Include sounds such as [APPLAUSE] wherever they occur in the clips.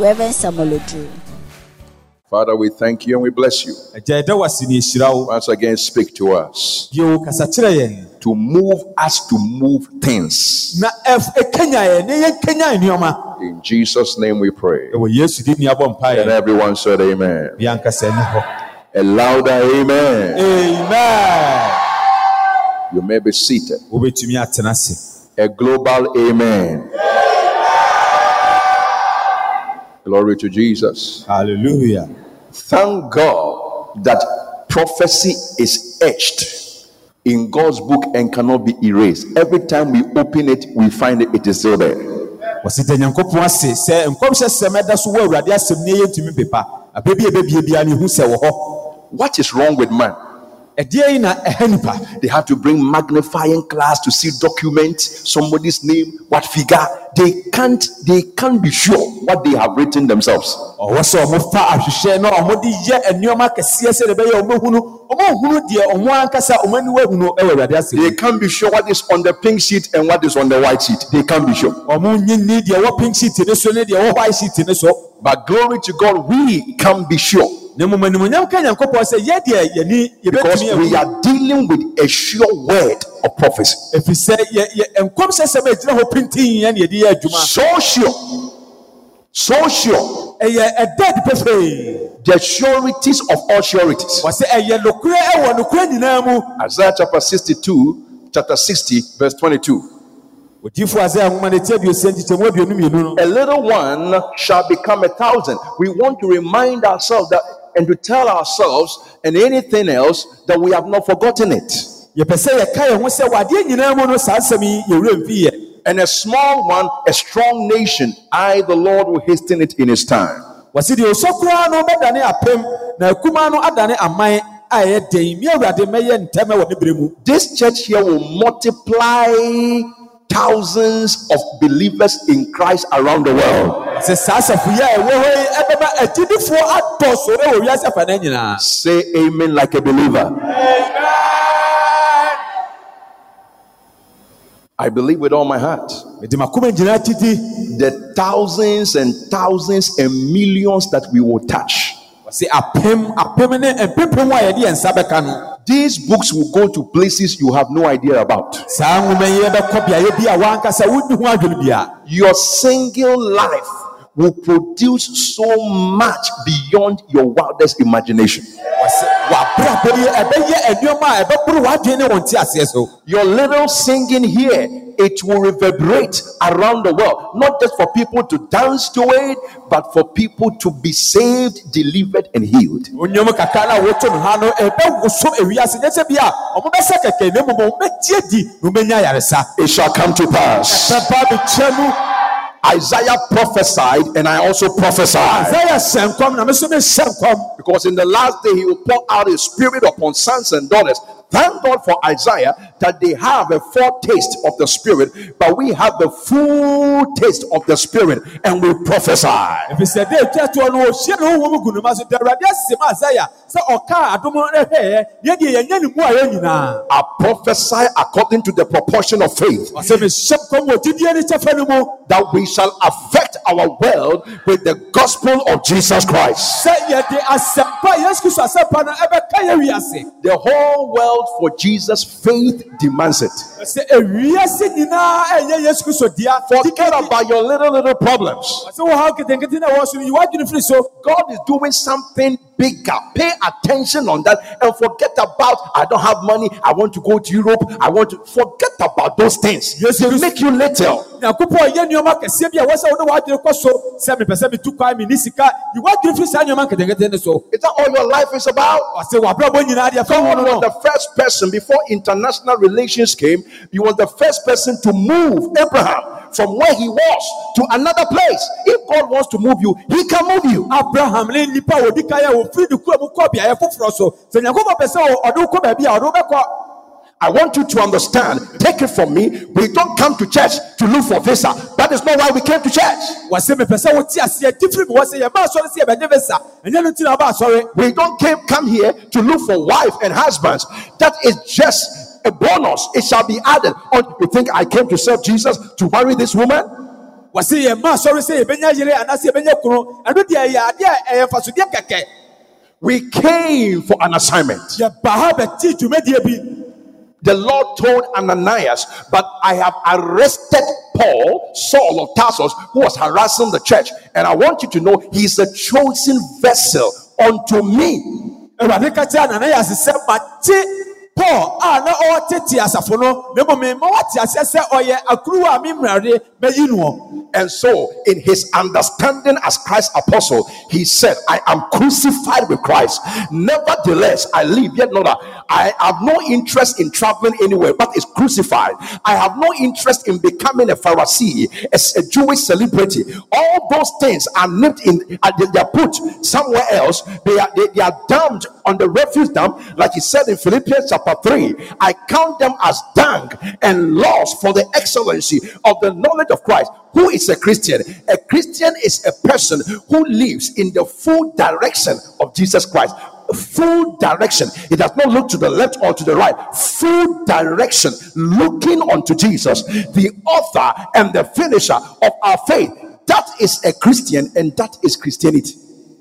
Reverend Samuel Odro. Father, we thank you and we bless you. agya ɛda wase ne ɛhyira wo Once again, speak to us bio kasa kyerɛ yɛn to move us to move things. na ɛf- ɛkanya yɛn ne yɛnkanya nneɔma In Jesus' name we pray. ɛwɔ yesu din ne abɔ And everyone said, Amen. biankasa ani hɔ A louder Amen. amen You may be seated. wobɛtumi atena ase A global Amen. Glory to Jesus. halleluya Thank God that prophecy is etched in God's book and cannot be erased. Every time we open it, we find it, it is still there. wɔse da nyankopɔn ase sɛ nkɔmhyɛ sɛm ɛda so wɔ awurade asɛm ne yɛntumi pepa abɛ bi a ɛbɛbie biara ne hu sɛ wɔ hɔ What is wrong with man? They have to bring magnifying glass to see document somebody's name, what figure. They can't. They can't be sure what they have written themselves. ɔwɔ sɛ ɔmo fa ahwehwɛ na ɔmo de yɛ nneɛma kɛseɛ sɛ ɛbɛyɛ ɔmo hunu ɔmo hunu deɛ ɔmo ankasa ɔmo aniwa hunu ɛwɔ awurade asɛm mu. They can't be sure what is on the pink sheet and what is on the white sheet. They can't be sure. ɔmo nyini deɛ ɛwɔ pink sheet ne so ne deɛ white sheet ne so But glory to God, we can be sure na mmom animonyam ka nyankopɔn sɛ yɛ deɛ yɛni because we are dealing with a sure word of prophecy. ɛfiri sɛ yɛ- yɛ- nkɔmhyɛ sɛm a ɛgyina hɔ pintin yɛn ne yɛde yɛ adwuma So sure, so sure, ɛda adi the sureties of all sureties. wɔ sɛ ɛyɛ nokorɛ ɛwɔ nokorɛ nyinaa mu Isaiah chapter 62, chapter 60, verse 22. odiifo asɛ ahoma no ti aduosia nkyekyɛmu aduonu mmienu no A little one shall become a thousand. We want to remind ourselves that and to tell ourselves and anything else that we have not forgotten it. yɛpɛ sɛ yɛka yɛn ho sɛ wɔ adeɛ nyinaa mu no saa asɛm yi yɛwura mfi yɛ And a small one, a strong nation, I, the Lord, will hasten it in his time. wɔsi deɛ osɔ koraa no bɛdane apem na akumaa no adane aman a ɛyɛ den mi awurade mɛyɛ ntɛm wɔ ne bere mu This church here will multiply thousands of believers in Christ around the world. sɛ saa asafo yi a ɛwɔ hɔ yi ɛbɛma agyidifoɔ atɔ so ne wɔ wiase afa no nyinaa Say amen like a believer. I believe with all my heart. mede makoma nyinaa The thousands and thousands and millions that we will touch. Wɔsi apem apem ne mpempem a yɛde yɛn nsa bɛka no These books will go to places you have no idea about. saa nwoma yi bɛkɔ beaeɛ bi a wankasa wonni ho adwene bia Your single life will produce so much beyond your wildest imagination. wɔsi wabrabɔ yi ɛbɛyɛ nneɛma a ɛbɛboro w'adwene ne wɔn ti aseɛ so Your little singing here, it will reverberate around the world, not just for people to dance to it, but for people to be saved, delivered, and healed. onyom kakra na woto no ha no ɛbɛwoso ewiase nyɛ sɛ bi a ɔmo bɛsɛ kɛkɛ na mmom ɔmobɛtie di na ɔmɛnya ayaresa It shall come to pass. Bɛba bɛkyɛ mu Isaiah prophesied, and I also prophesied. isaiah hyɛ nkɔm na me so mehyɛ nkɔm Because in the last day he will pour out his spirit upon sons and daughters. Thank God for Isaiah that they have a foretaste of the spirit, but we have the full taste of the spirit, and we prophesy. ɛfiri sɛ de atwa toɔ no ɔhyia ne honhom gu ne ma so da awurade asɛm isaiah. Sɛ ɔkaa adom no hwɛeɛ yɛdeɛ yɛnyɛ ne mu a yɛ nyinaa I prophesy according to the proportion of faith. Ɔsɛ mehyɛ nkɔm wɔ gyidie ne kyɛfa no mu that we shall affect our world with the gospel of Jesus Christ. sɛ yɛde asɛmpa yesu kristo asɛmpa no ɛbɛka yɛ wiase The whole world for Jesus, faith demands it. sɛ ewiase nyinaa ɛyɛ yesu Forget about your little, little problems. sɛ wɔ ha nketenkete na ɛwɔ so no yi w'adwene firi so God is doing something bigger. Pay attention on that and forget about I don't have money. I want to go to Europe. I want to forget about those things. Yes, they make you little. nyankopɔn yɛ nneɛma kɛseɛ bi a wɔsɛ wode w'adwene kɔ so sɛ mepɛ sɛ metu kwan menni sika yi w'adwene firi saa nneɛma nketenkete ne so Is that all your life is about? ɔsɛ w'abrabɔ nyinaa deɛ fa ho God was the first person before international relations came. He was the first person to move Abraham from where he was to another place. If God wants to move you, He can move you. abraham I want you to understand. Take it from me. We don't come to church to look for visa. That is not why we came to church. wɔsɛ mepɛ sɛ wote aseɛ tifiri mu hɔ sɛ yɛba asɔre sɛ yɛbɛgye visa ɛnyɛ no nti na ɔba asɔre We don't came, come here to look for wife and husbands. That is just a bonus. It shall be added. Or you think I came to serve Jesus to marry this woman? wɔse yɛma asɔre sɛ yɛbɛnya yere anaasɛ yɛbɛnya kunu ɛno deɛ ɛyɛ adeɛ a ɛyɛ mfasodeɛ kɛkɛ We came for an assignment. The Lord told Ananias, But I have arrested Paul, Saul of Tarsus, who was harassing the church. And I want you to know he's a chosen vessel unto me. Paul a na asafo no na wate aseɛ sɛ ɔyɛ akuruwa bɛyi noɔ And so, in his understanding as Christ's apostle, he said, I am crucified with Christ. Nevertheless, I live, yet not I. I have no interest in traveling anywhere, but is crucified. I have no interest in becoming a Pharisee, a Jewish celebrity. All those things are nipped in, they, they are put somewhere else. They are, they, they are dumped on the refuse dump, like he said in Philippians chapter 3. I count them as dung and loss for the excellency of the knowledge of Christ. Who is a Christian? A Christian is a person who lives in the full direction of Jesus Christ. Full direction. It does not look to the left or to the right. Full direction, looking unto Jesus, the author and the finisher of our faith. That is a Christian, and that is Christianity.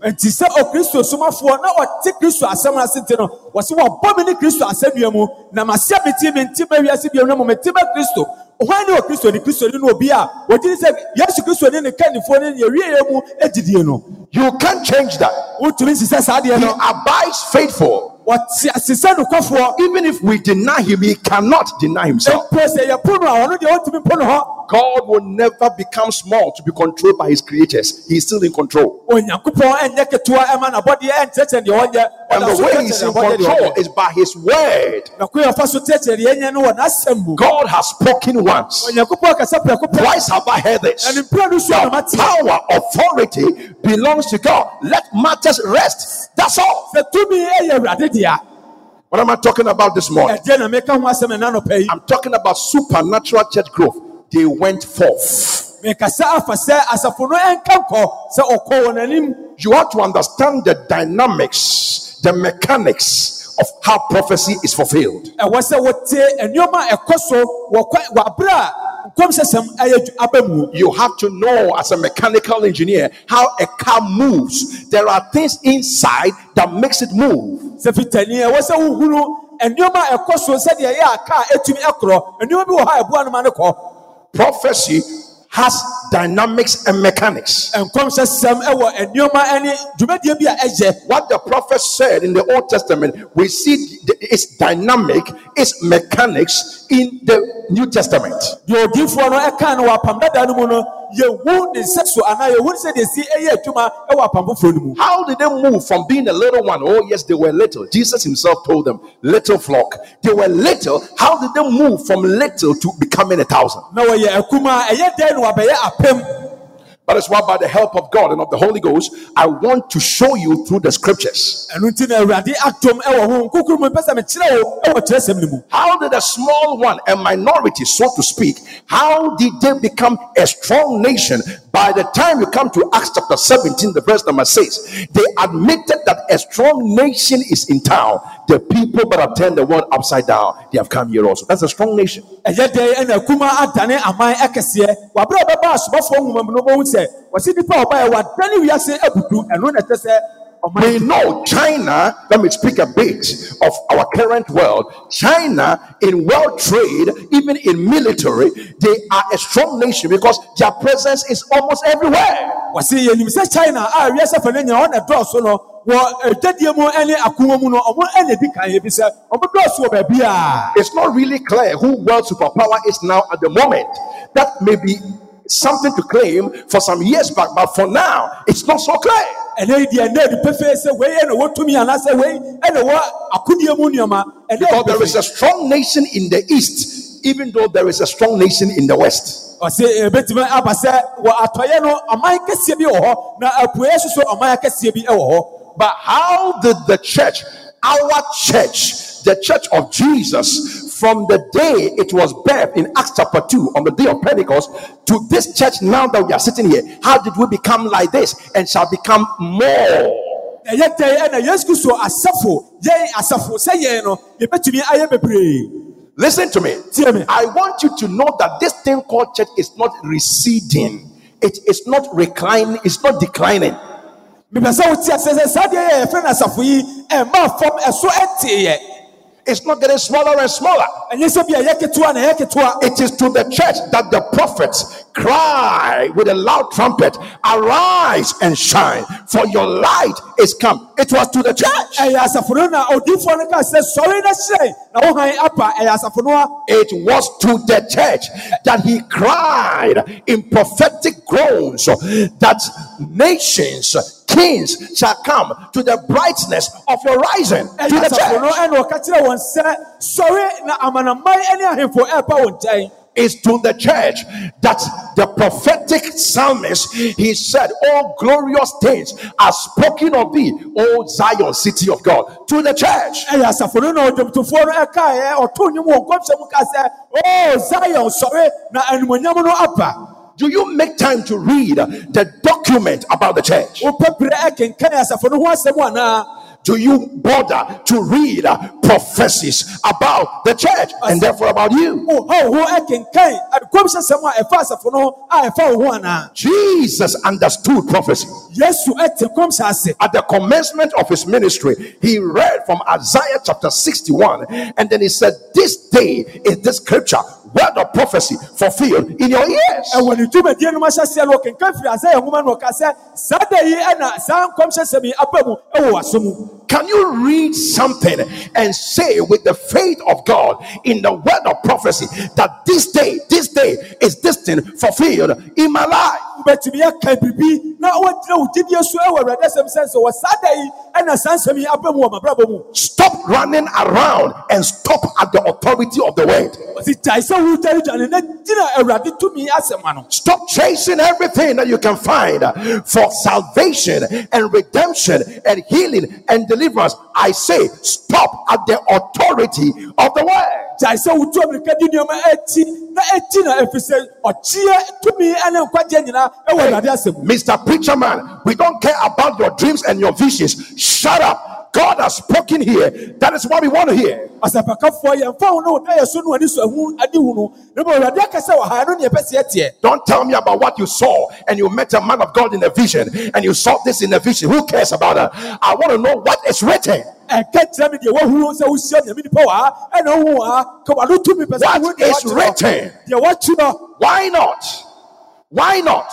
Nti sɛ ɔkristo somafoɔ na ɔte kristo asɛm ase nti no wɔse wɔbɔ me ne kristo asɛnnua mu na maseɛ meti me nti bɛwiase biam no mu mete bɛ kristo hwan ne ɔkristo ne kristo ne no obi a wɔgyene sɛ yesu kristo ne ne kandifoɔ ne ne yɛwieɛ mu agyidie no You can't change that. wotumi nsisɛ saa deɛ He no abides faithful. Wɔte ase sɛ nokwafoɔ Even if we deny him, he cannot deny himself. mpo sɛ yɛpo no a ɔno deɛ wɔntumi mpo no hɔ God will never become small to be controlled by his creators. He is still in control. Onyankopɔn ɛnyɛ ketewa ɛma nabɔdeɛ ɛnkyerɛkyerɛ deɛ wɔnyɛ And the way he's in deɛ ɔbɔdeɛ deɛ control is by his word. na ko yɛfa so kyerɛkyerɛ deɛ ɛnyɛ no wɔ n'asɛm mu God has spoken once. onyankopɔn kasa prɛko pɛ Twice have I heard this. ɛne mpira no so na The power, authority belongs to God. Let matters rest. That's all. sɛ tumi ɛyɛ awurade dea What am I talking about this morning? ɛdeɛ na meka ho asɛm ɛna nɔpɛ yi I'm talking about supernatural church growth. They went forth. mekasa afa sɛ asafo no ɛnka nkɔ sɛ ɔkɔ wɔn anim You have to understand the dynamics, the mechanics of how prophecy is fulfilled. ɛwɔ sɛ wɔte nneɛma a ɛkɔ so wɔ kwan- wɔ abere a nkɔmhyɛsɛm ɛyɛ dwu- aba mu You have to know, as a mechanical engineer, how a car moves. There are things inside that makes it move. sɛ fitani ɛwɔ sɛ wohunu nneɛma a ɛkɔ so sɛdeɛ ɛyɛ a kaa ɛtumi ɛkorɔ nneɛma bi wɔ hɔ a ɛboa no ma no kɔ Prophecy has dynamics and mechanics. nkɔmhyɛsɛm ɛwɔ nneɛma ɛne dwumadie bi a ɛyɛ What the prophet said in the Old Testament, we see its dynamic, its mechanics in the New Testament. Deɛ odiifoɔ no ɛka no wɔ apam dada no mu no yɛhu ne nsɛ so anaa yɛhu ne sɛdeɛ si ɛyɛ adwuma ɛwɔ apam foforɔ no mu How did they move from being a little one? Oh, yes, they were little. Jesus himself told them, little flock. They were little. How did they move from little to becoming a thousand? na wɔyɛ akuma a ɛyɛ dɛn na wɔabɛyɛ apem That is why, by the help of God and of the Holy Ghost, I want to show you through the scriptures. ɛno nti na awurade atom ɛwɔ ho nkukuru mu mpɛ sɛ mekyerɛ wo ɛwɔ kyerɛsɛm no mu How did a small one, a minority, so to speak, how did they become a strong nation? By the time you come to Acts chapter 17, the verse number 6, they admitted that a strong nation is in town. The people that have turned the world upside down, they have come here also. That's a strong nation. Ɛyɛ dɛn ɛna akuma adane aman ɛkɛseɛ waberɛ a ɔbɛba asomafoɔ nwoma mu no bɛhu sɛ wɔse nnipa a ɔbaɛ wadane wiase abudu ɛno na ɛkyɛ sɛ We know China, let me speak a bit of our current world. China, in world trade, even in military, they are a strong nation because their presence is almost everywhere. wɔsi yɛnim sɛ china a wiase fɛ ne nyinaa ɔna dɔɔso no wɔ ɛdadie mu ɛne akoma mu no ɔmo ɛna di kan yɛ sɛ ɔmo dɔɔso wɔ baabi a It's not really clear who world superpower is now at the moment. That may be something to claim for some years back, but for now, it's not so clear. ɛnɛ yi deɛ ɛnɛ di pefee sɛ wei ɛna wɔ tumi anaasɛ wei ɛna wɔ akodie mu nneɛma ɛnɛ Because there is a strong nation in the east, even though there is a strong nation in the west. ɔsi ebetumi aba sɛ wɔ atɔyɛ no ɔman kɛseɛ bi wɔ hɔ na apueyɛ soso ɔman kɛseɛ bi ɛwɔ hɔ. But how did the church, our church, the church of Jesus, from the day it was birthed in Acts chapter 2 on the day of Pentecost to this church now that we are sitting here, how did we become like this and shall become more? ɛyɛ dɛ ɛna yesu kristo asafo yɛn asafo sɛ yɛn no yɛbɛtumi ayɛ bebree Listen to me. I want you to know that this thing called church is not receding, it is not reclining, it's not declining. mepɛ sɛ wote asɛ sɛ saa deɛ yɛ yɛfrɛ no asafo yi ɛma fam ɛso ɛteeɛ It's not getting smaller and smaller. ɛnyɛ sɛ bi a ɛyɛ ketewa na ɛyɛ ketewa It is to the church that the prophets cry with a loud trumpet, Arise and shine, for your light is come. It was to the church. ɛyɛ asafo no na odiifoɔ no ka sɛ sɔre na hyerɛn na wo han apa ɛyɛ asafo no a It was to the church that he cried in prophetic groans that nations, kings shall come to the brightness of your rising. To the church. ɛna ɔka kyerɛ wɔn sɛ sɔre na amanaman ne ahemfo ɛreba wo nkyɛn is to the church that the prophetic psalmist he said all glorious things are spoken of thee o zion city of god to the church ɛyɛ asafo no na ɔdwomtofoɔ no ɛkaeɛ ɔtoo nnwom wɔ nkɔmhyɛ mu ka sɛ o zion sɔre na animonyam no aba do you make time to read the document about the church? Wopɛ berɛ ɛkenkan asafo no ho asɛm anaa do you bother to read prophecies about the church and therefore about you. woha wo ho ɛkenkan nkɔmhyɛ sɛm a ɛfa asafo no ho a ɛfa wo ho anaa? Jesus understood prophecy. Yesu ɛte nkɔmhyɛ ase. At the commencement of his ministry, he read from Isaiah chapter 61, and then he said, This day is this scripture, word of prophecy fulfilled in your ears. ɛwɔ ne dwumadie no mu ahyɛseɛ no ɔkenkan firi asɛ nwoma no ɔka sɛ saa da yi ɛna saa nkɔmhyɛ sɛm yi aba mu ɛwɔ w'aso mu. Can you read something and say with the faith of God in the word of prophecy that this day, this day is thing fulfilled in my life? Wobɛtumi aka biribi na woagyina wo gyidie so ɛwɔ awurade asɛm sɛ sɛ wɔ saa da yi ɛna saa nsɛm yi aba mu wɔ mabrabɔ mu Stop running around and stop at the authority of the word. ɔsi gyae sɛ wodwane dwane na gyina awurade tumi asɛm ano Stop chasing everything that you can find for salvation and redemption and healing and deliverance. I say, stop at the authority of the word. gyae sɛ wotu amirika di nneɔma akyi na akyi na ɛfiri sɛ ɔkyeɛ tumi ne nkwagyeɛ nyinaa Mr. Preacher Man, we don't care about your dreams and your visions. Shut up. God has spoken here. That is what we want to hear. Don't tell me about what you saw and you met a man of God in a vision and you saw this in a vision. Who cares about that? I want to know what is written. What is written? Why not? Why not?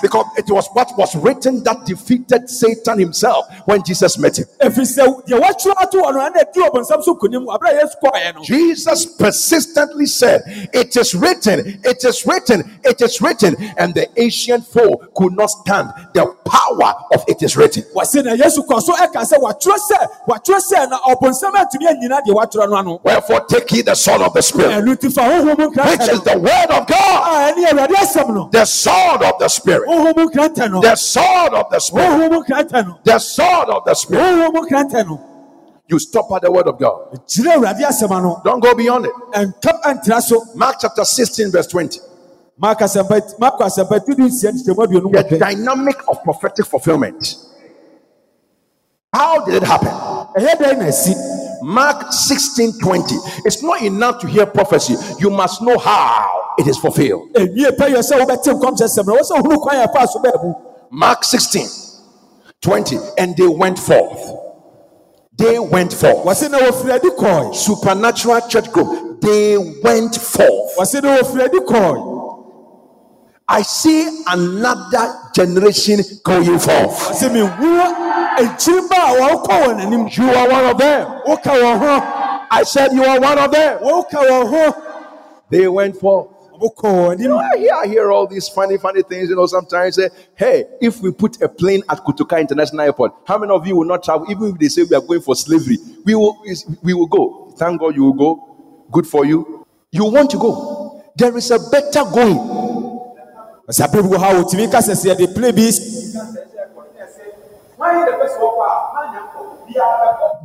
Because it was what was written that defeated Satan himself when Jesus met him. ɛfiri sɛ deɛ wɔatwerɛ ato wɔ no ɛna di ɔbɔnsam so nkonim aberɛ a yesu kɔɔeɛ no Jesus persistently said, It is written, it is written, it is written. And the ancient foe could not stand the power of it is written. wɔse na yesu kɔ so ɛka sɛ wɔatwerɛ sɛ wɔatwerɛ sɛ na ɔbɔnsam atumi anyina deɛ wɔatwerɛ no ano Wherefore, take ye the sword of the Spirit, ɛno nti fa honhom mu which is the word of God, a ɛne awurade asɛm no the sword of the Spirit, honhom mu nkrantɛ no the sword of the Spirit, honhom mu nkrantɛ no the sword of the Spirit. honhom mu nkrantɛ no You stop at the word of God. kyerɛ awurade asɛm ano Don't go beyond it. so Mark chapter 16, verse 20. mark asɛmpa mark asɛmpa tu ne nsia nkyerɛmu aduonu The dynamic of prophetic fulfillment. How did it happen? ɛyɛ dɛn na asi Mark 16 20. It's not enough to hear prophecy, you must know how it is fulfilled. ɛnwie pɛ yɛ sɛ wobɛte nkɔmhyɛ sɛm na wɔ sɛ wohunu kwan a ɛfaa so baabu Mark 16 20. And they went forth. They went forth. wɔsi na wofiri adi kɔɔ Supernatural church group. They went forth. wɔsi na wofiri adi kɔɔ I see another generation going forth. wɔsi mi wura ekyirima a wɔkɔ wɔn anim You are one of them. woka wɔn ho I said you are one of them. woka wɔn ho They went forth. You know, I hear, I hear all these funny, funny things. You know, sometimes say, hey, if we put a plane at Kotoka International Airport, how many of you will not travel? Even if they say we are going for slavery, we will, we will go. Thank God you will go. Good for you. You want to go. There is a better going.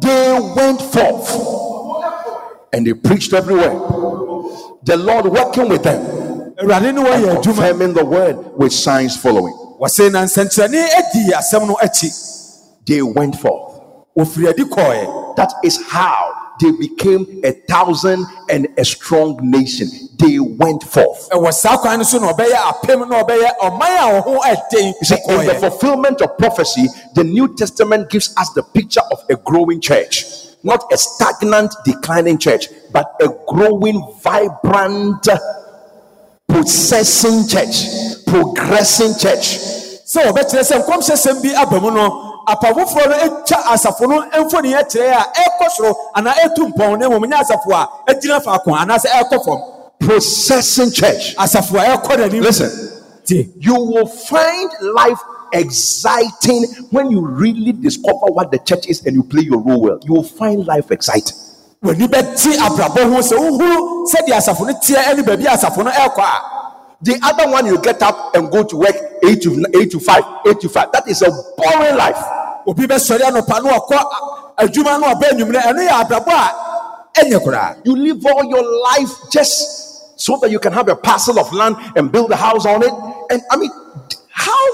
They went forth and they preached everywhere. The Lord working with them, awurade ne wɔyɛ adwuma confirming the word with signs following. wɔsi na nsɛnkyerɛnne edi asɛm no akyi They went forth. wofiri adi kɔɔ That is how they became a thousand and a strong nation. They went forth. ɛwɔ saa kwan no so na ɔbɛyɛ apem na ɔbɛyɛ ɔman a wɔn ho ɛden You see, in the fulfillment of prophecy, the New Testament gives us the picture of a growing church, not a stagnant, declining church, but a growing, vibrant, possessing church, progressing church. sɛ wɔbɛkyerɛ sɛ nkɔmhyɛsɛm bi aba mu no apa foforɔ no atwa asafo no mfoni akyerɛ a ɛkɔ soro anaa ɛtu mpɔn na mmom nyɛ asafo a agyina faako anaasɛ ɛkɔ fam Possessing church. asafo a n'anim Listen, you will find life exciting when you really discover what the church is and you play your role well. You will find life exciting. w'ani bɛte abrabɔ ho sɛ wohuru sɛdeɛ asafo no teɛ ɛne baabi a asafo no The other one, you get up and go to work eight to eight to five, eight to five. That is a boring life. obi bɛsɔre anɔpa no ɔkɔ a- adwuma no ɔbɛ anwummerɛ ɛno yɛ abrabɔ a ɛnyɛ koraa You live all your life just so that you can have a parcel of land and build a house on it. And I mean, how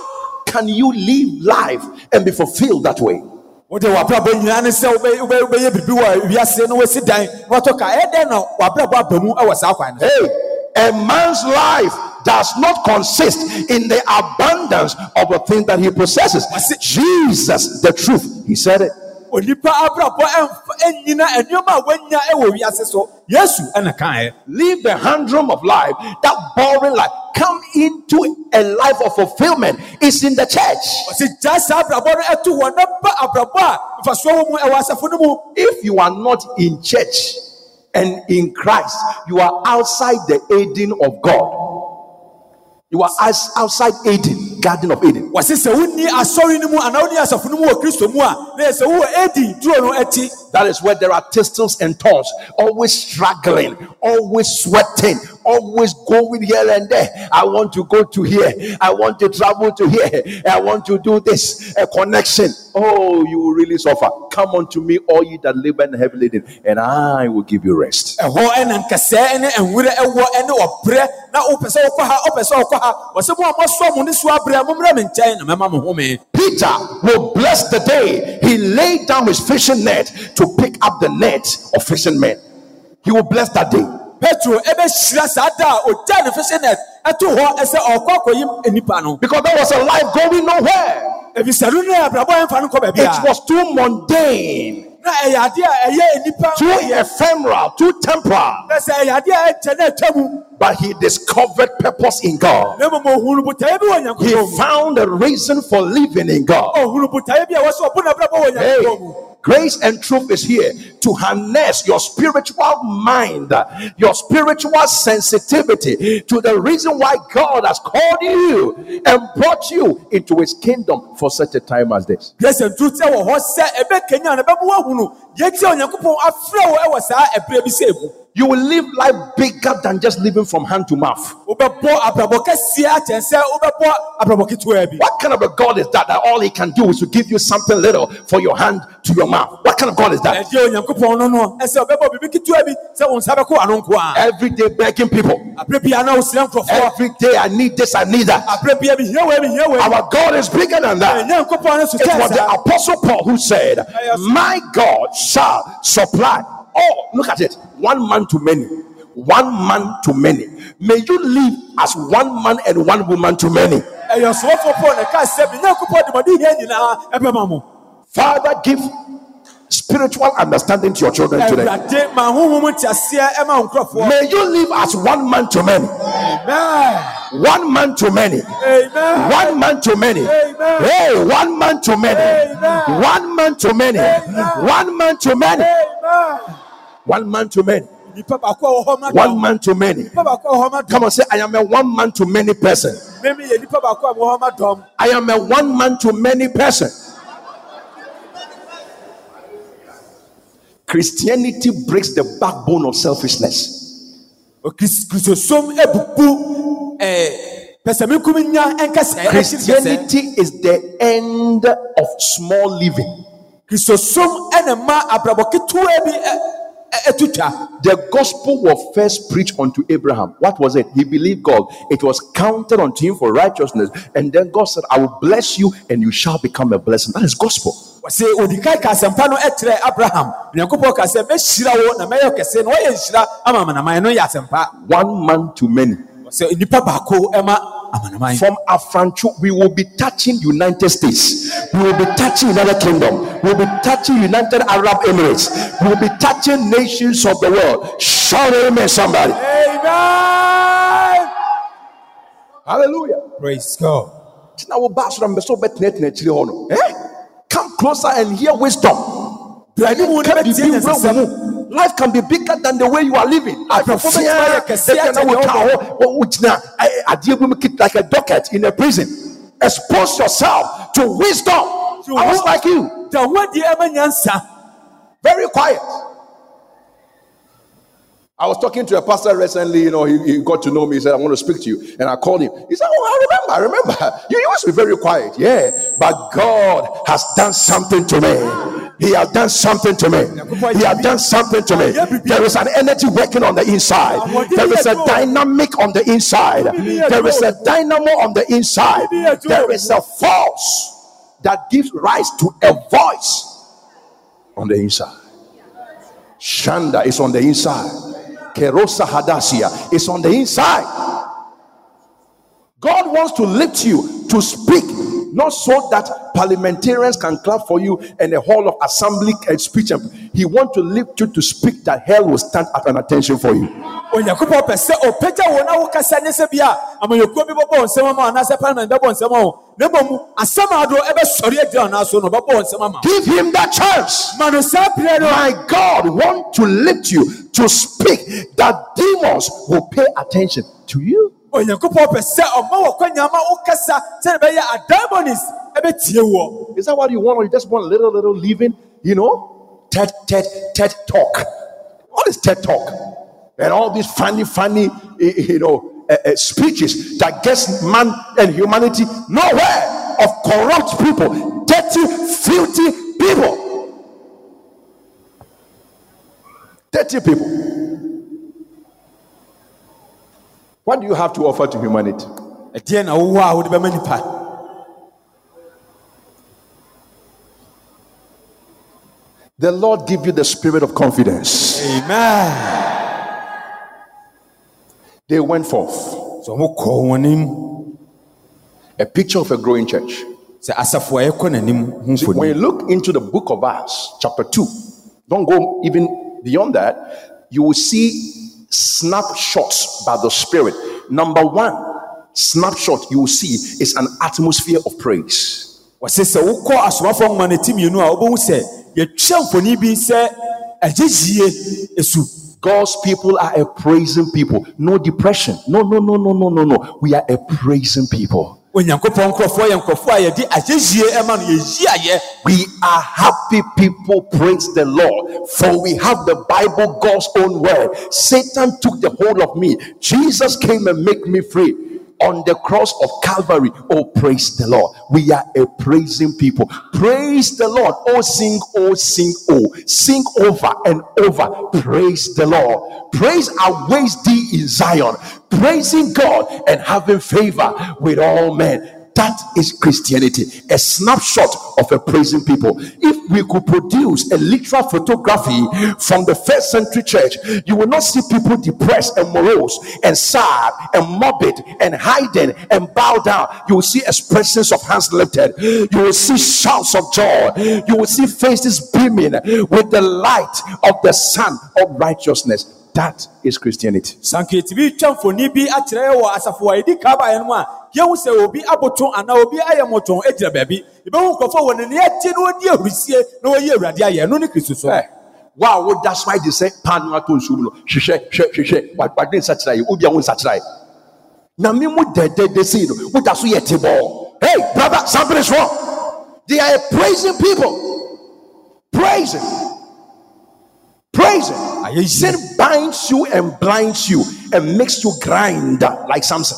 can you live life and be fulfilled that way? wode w'abrabɔ nyinaa ne sɛ wobɛ- wobɛ- wobɛyɛ biribi wɔ wiase no wasi dan na watɔ ka ɛdɛn na w'abrabɔ aba mu wɔ saa kwan no? Hey, a man's life does not consist in the abundance of the things that he possesses. Jesus, the truth, he said it. onipa abrabɔ ɛmfa- ɛnyina nneɛma a wanya ɛwɔ wiase so yesu ɛna Leave the humdrum of life, that boring life. Come into a life of fulfillment. It's in the church. ɔsi gya saa abrabɔ no ɛto hɔ na ba abrabɔ a mfasoɔ wɔ mu ɛwɔ asafo no mu If you are not in church and in Christ, you are outside the Eden of God. You are as- outside Eden, Garden of Eden. wɔsi sɛ wonni asɔre no mu anaa wonni asafo no mu wɔ kristo mu a na yɛ sɛ wowɔ edi duro no akyi That is where there are thistles and thorns, always struggling, always sweating, always going here and there. I want to go to here, I want to travel to here, I want to do this, a connection. Oh, you will really suffer. Come unto me, all ye that labor and heavy laden, and I will give you rest. ɛhɔ ɛna nkɛsɛɛ ne nwura ɛwɔ ɛne ɔbrɛ na wopɛ sɛ wokɔ ha wopɛ sɛ wokɔ ha wɔsɛ mo a moasoa mo ne so abrɛ mommrɛ me nkyɛn na mɛma mo home Peter will bless the day he laid down his fishing net to pick up the net of fishing men. He will bless that day. Petro ɛbɛhyira saa da a ogya ne fese net ɛto hɔ ɛsɛ ɔkɔ akɔyim nipa no Because there was a life going nowhere. ebisɛ no ne abrabɔ ɛmfa no kɔ baabi It was too mundane. na ɛyɛ adeɛ a ɛyɛ nipa too ephemeral, too temporal. na ɛyɛ adeɛ a ɛkyɛ na ɛtwa mu But he discovered purpose in God. na mmom ohunu botaeɛ bi wɔ He found a reason for living in God. ohunu botaeɛ bi a wɔsɛ ɔbo na abrabɔ wɔ Hey, grace and truth is here to harness your spiritual mind, your spiritual sensitivity to the reason why God has called you and brought you into his kingdom for such a time as this. grace and truth You will live life bigger than just living from hand to mouth. wobɛbɔ abrabɔ kɛseɛ akyɛn sɛ wobɛbɔ abrabɔ ketewa bi What kind of a God is that? That all he can do is to give you something little for your hand to your mouth. What kind of God is that? ɛdeɛ onyankopɔn no no ɛsɛ ɔbɛbɔ biribi ketewa bi sɛ wo nsa bɛkɔ ano nko a Every day begging people. aberɛ bia na wosrɛ nkurɔfoɔ Every day I need this, I need that. aberɛ bia mehia wei mehia wei Our God is bigger than that. It was the apostle Paul who said, My God shall supply. Oh, look at it. One man to many. One man to many. May you live as one man and one woman to many. ɛyɛ ɔsomɔfoɔ paul na ɛka sɛ me nyankopɔn de mɔde hia nyinaa ɛbɛma mo Father, give spiritual understanding to your children today. awurade ma honhom nteaseɛ ɛma wo nkurɔfoɔ May you live as one man to many, amen one man to many, amen one man to many. Amen. Hey, one man to many, Amen. one man to many, Amen. one man to many, amen one man to many, nipa baako a wɔ hɔ ma one man to many. nipa baako a wɔ hɔ ma dɔm Come on, say, I am a one man to many person. memi yɛ nipa baako a wɔ hɔ ma dɔm I am a one man to many person. Christianity breaks the backbone of selfishness. Okris- kristosom ebubu eh, ɛɛ pɛsɛmikum nya nkɛsɛ Christianity is the end of small living. The gospel was first preached unto Abraham. What was it? He believed God. It was counted unto him for righteousness. And then God said, I will bless you and you shall become a blessing. That is gospel. wɔsi odikan ka asɛmpa no ɛkyerɛ abraham nyankopɔn ka sɛ mɛhyira wo na mɛyɛ ɔkɛseɛ na wɔyɛ nhyira ama amanaman no yɛ asɛmpa One man to many. Wɔsi nipa baako ɛma amanaman From Afranchu, we will be touching United States. We will be touching United Kingdom. We will be touching United Arab Emirates. We will be touching nations of the world. Shout amen, somebody. amen Hallelujah. praise god Tina wo ba so na mbeso betena tena akyire hɔ. Eh? Come closer and hear wisdom. Brani mu ne Can be bɛtie ne big wura nsɛm wo mu. Life can be bigger than the way you are living. Life Abrafo is bɛtumi ayɛ kɛseɛ Ɛfɛ na kyɛn wo deɛ ka ɔba. hɔ, wo- wo gyina, adeɛ bi mu kit- like a docket in a prison. Expose yourself to wisdom. To I was like you, da ho adi ɛma nyansa very quiet. I was talking to a pastor recently, you know, he, he got to know me. He said, I want to speak to you. And I called him. He said, Oh, I remember, I remember. [LAUGHS] You used to be very quiet. Yeah. But God has done something to me. He has done something to me. He has done something to me. There is an energy working on the inside. There is a dynamic on the inside. There is a dynamo on the inside. There is a force that gives rise to a voice on the inside. Shanda is on the inside. Kerosa Hadasia is on the inside. God wants to lift you to speak, not so that parliamentarians can clap for you and a hall of assembly and speech. He wants to lift you to speak that hell will stand at an attention for you. onyankopɔn pɛ sɛ ɔpagya wo na wokasa nyɛ sɛ bia amayɛkuo bi bɛbɔ nsɛm ama anaasɛ parliament bɛbɔ nsɛm ama na mmom asɛm ado ɛbɛsɔre agyina wo so no ɔbɛbɔ nsɛm ama Give him that chance. ma no saa no My God wants to lift you to speak that demons will pay attention to you. Pɛ sɛ ɔma wɔ ma wokasa sɛne bɛyɛ ɛbɛtie wɔ Is that what you want, or you just want a little, little living? You know, TED, TED, TED talk. What is TED talk? And all these funny, funny, eh, you know, uh, uh, speeches that gets man and humanity nowhere of corrupt people, dirty, filthy people. Dirty people. What do you have to offer to humanity? ɛdeɛ na wowɔ a wode bɛma nipa The Lord give you the spirit of confidence. amen They went forth. sɛ ɔmokɔɔ wɔn anim A picture of a growing church. sɛ asafo a ɛkɔ n'anim ho See, when you look into the book of Acts, chapter 2, don't go even beyond that, you will see snapshots by the Spirit. Number one snapshot you will see is an atmosphere of praise. wɔse sɛ wokɔ asomafoɔ nwoma no ti mmienu a wobɛhu sɛ yɛtwa mfoni bi sɛ ɛgye yie esu God's people are a praising people. No depression. No, no, no, no, no, no, no. We are a praising people. We are happy people, praise the Lord. For we have the Bible, God's own word. Satan took the hold of me. Jesus came and make me free on the cross of Calvary. Oh, praise the Lord. We are a praising people. Praise the Lord. Oh, sing, oh, sing, oh. Sing over and over. Praise the Lord. Praise awaits thee in Zion. Praising God and having favor with all men. That is Christianity, a snapshot of a praising people. If we could produce a literal photography from the first century church, you will not see people depressed and morose and sad and morbid and hiding and bow down. You will see expressions of hands lifted. You will see shouts of joy. You will see faces beaming with the light of the sun of righteousness. That is Christianity. sanketi bi twa mfoni bi akyerɛ wɔ asafo a yɛdi kaa baeɛ no a yɛhu sɛ obi aboto anaa obi ayɛ mmɔtɔn agyina baabi yɛbɛhu nkurɔfoɔ wɔ ne ne akyi na wɔdi ahurisie na wɔyi awurade ayɛ ɛno ne kristo so Hey, wow, what that's why they say pan na to nsuo mu no. Hwehwɛ, hwɛ, hwehwɛ. Wa- Wade nsakyera yi, obi a wo nsakyera yi. Na me mu dɛdɛdɛ sei no, woda so yɛ tebɔɔ. Hey, brother, something is wrong. They are praising people. Praising. Praising. Him. yie. Sin binds you and blinds you and makes you grind like Samson.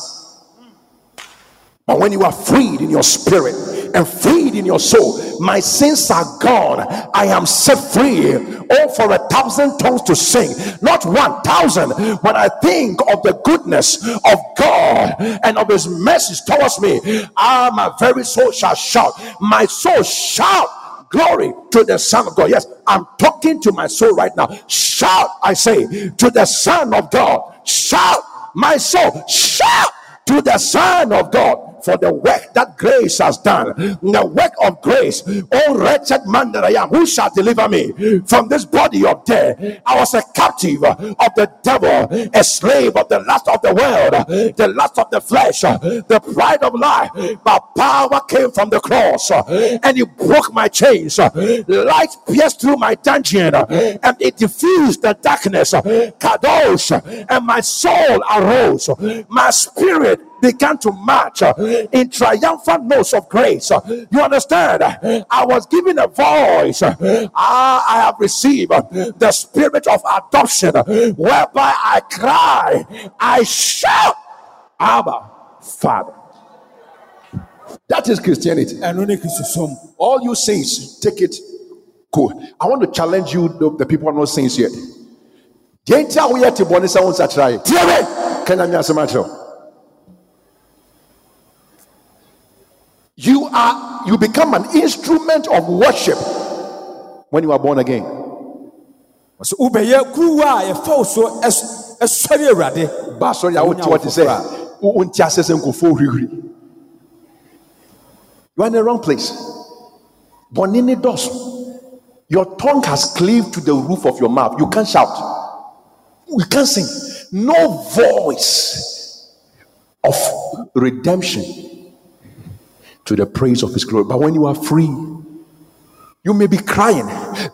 But when you are freed in your spirit and freed in your soul, my sins are gone. I am set free. Oh, for a thousand tongues to sing, not one thousand. When I think of the goodness of God and of His mercies towards me, ah, my very soul shall shout. My soul shout glory to the Son of God. Yes, I'm talking to my soul right now. Shout, I say, to the Son of God. Shout, my soul, shout to the Son of God for the work that grace has done. The work of grace. Oh, wretched man that I am, who shall deliver me from this body of death? I was a captive of the devil, a slave of the lust of the world, the lust of the flesh, the pride of life. But power came from the cross and it broke my chains. Light pierced through my dungeon and it diffused the darkness. Kadosh, and my soul arose. My spirit began to march uh, in triumphant notes of grace. Uh, You understand? I was given a voice. Uh, Ah, I have received the spirit of adoption, whereby I cry, I shout, Abba, Father. That is Christianity. ɛno ne kristo som All you saints, take it. Cool. I want to challenge you, the, the people are not saints yet. Deɛ nti a woyɛ te bɔne sɛ wo nsakyera yɛ. Tie me! Ka Nyame asɛm akyerɛ wo. You are you become an instrument of worship when you are born again. ɔsɛ wobɛyɛ kuruwa a yɛfa wo so ɛs- awurade Ba sɔre a wote hɔ te sɛ wo- wonte ase sɛ nkurɔfoɔ. You are in the wrong place. Ne dɔso. Your tongue has cleaved to the roof of your mouth. You can't shout. You can't sing. No voice of redemption to the praise of his glory. But when you are free, you may be crying.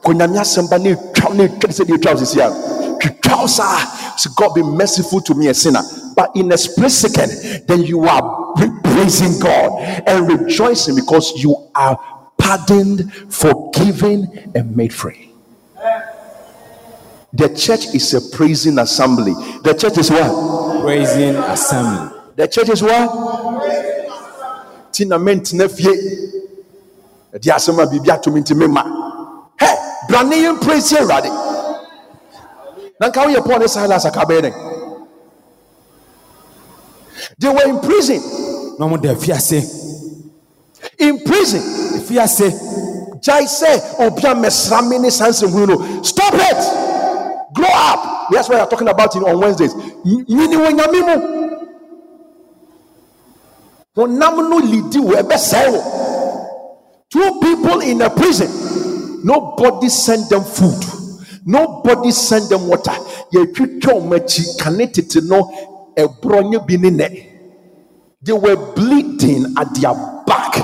Konyame asɛm ba na etwa na etwa sɛ deɛ etwa wo sisi a, twitwa wo saa. Say, God be merciful to me, a sinner. But in a split second, then you are praising God and rejoicing because you are pardoned, forgiven, and made free. The church is a praising assembly. The church is what? praising assembly The church is what? Tina mentena fie. Ɛde asɛm a biribi ato me nti mema. Hɛ, bra ne yɛn praise Awurade. Na nka woyɛ Paul ne Silas a ka bɛyɛ dɛn? They were in prison. na ɔmo da afiase In prison. afiase Gyae sɛ obi a mɛsra me ne saa nsɛmhunu no. Stop it! Grow up! That's what I'm talking about in, on Wednesdays. Nyini wɔ nyame mu. Lidi two people in a prison. Nobody send them food. Nobody send them water. No they were bleeding at their back.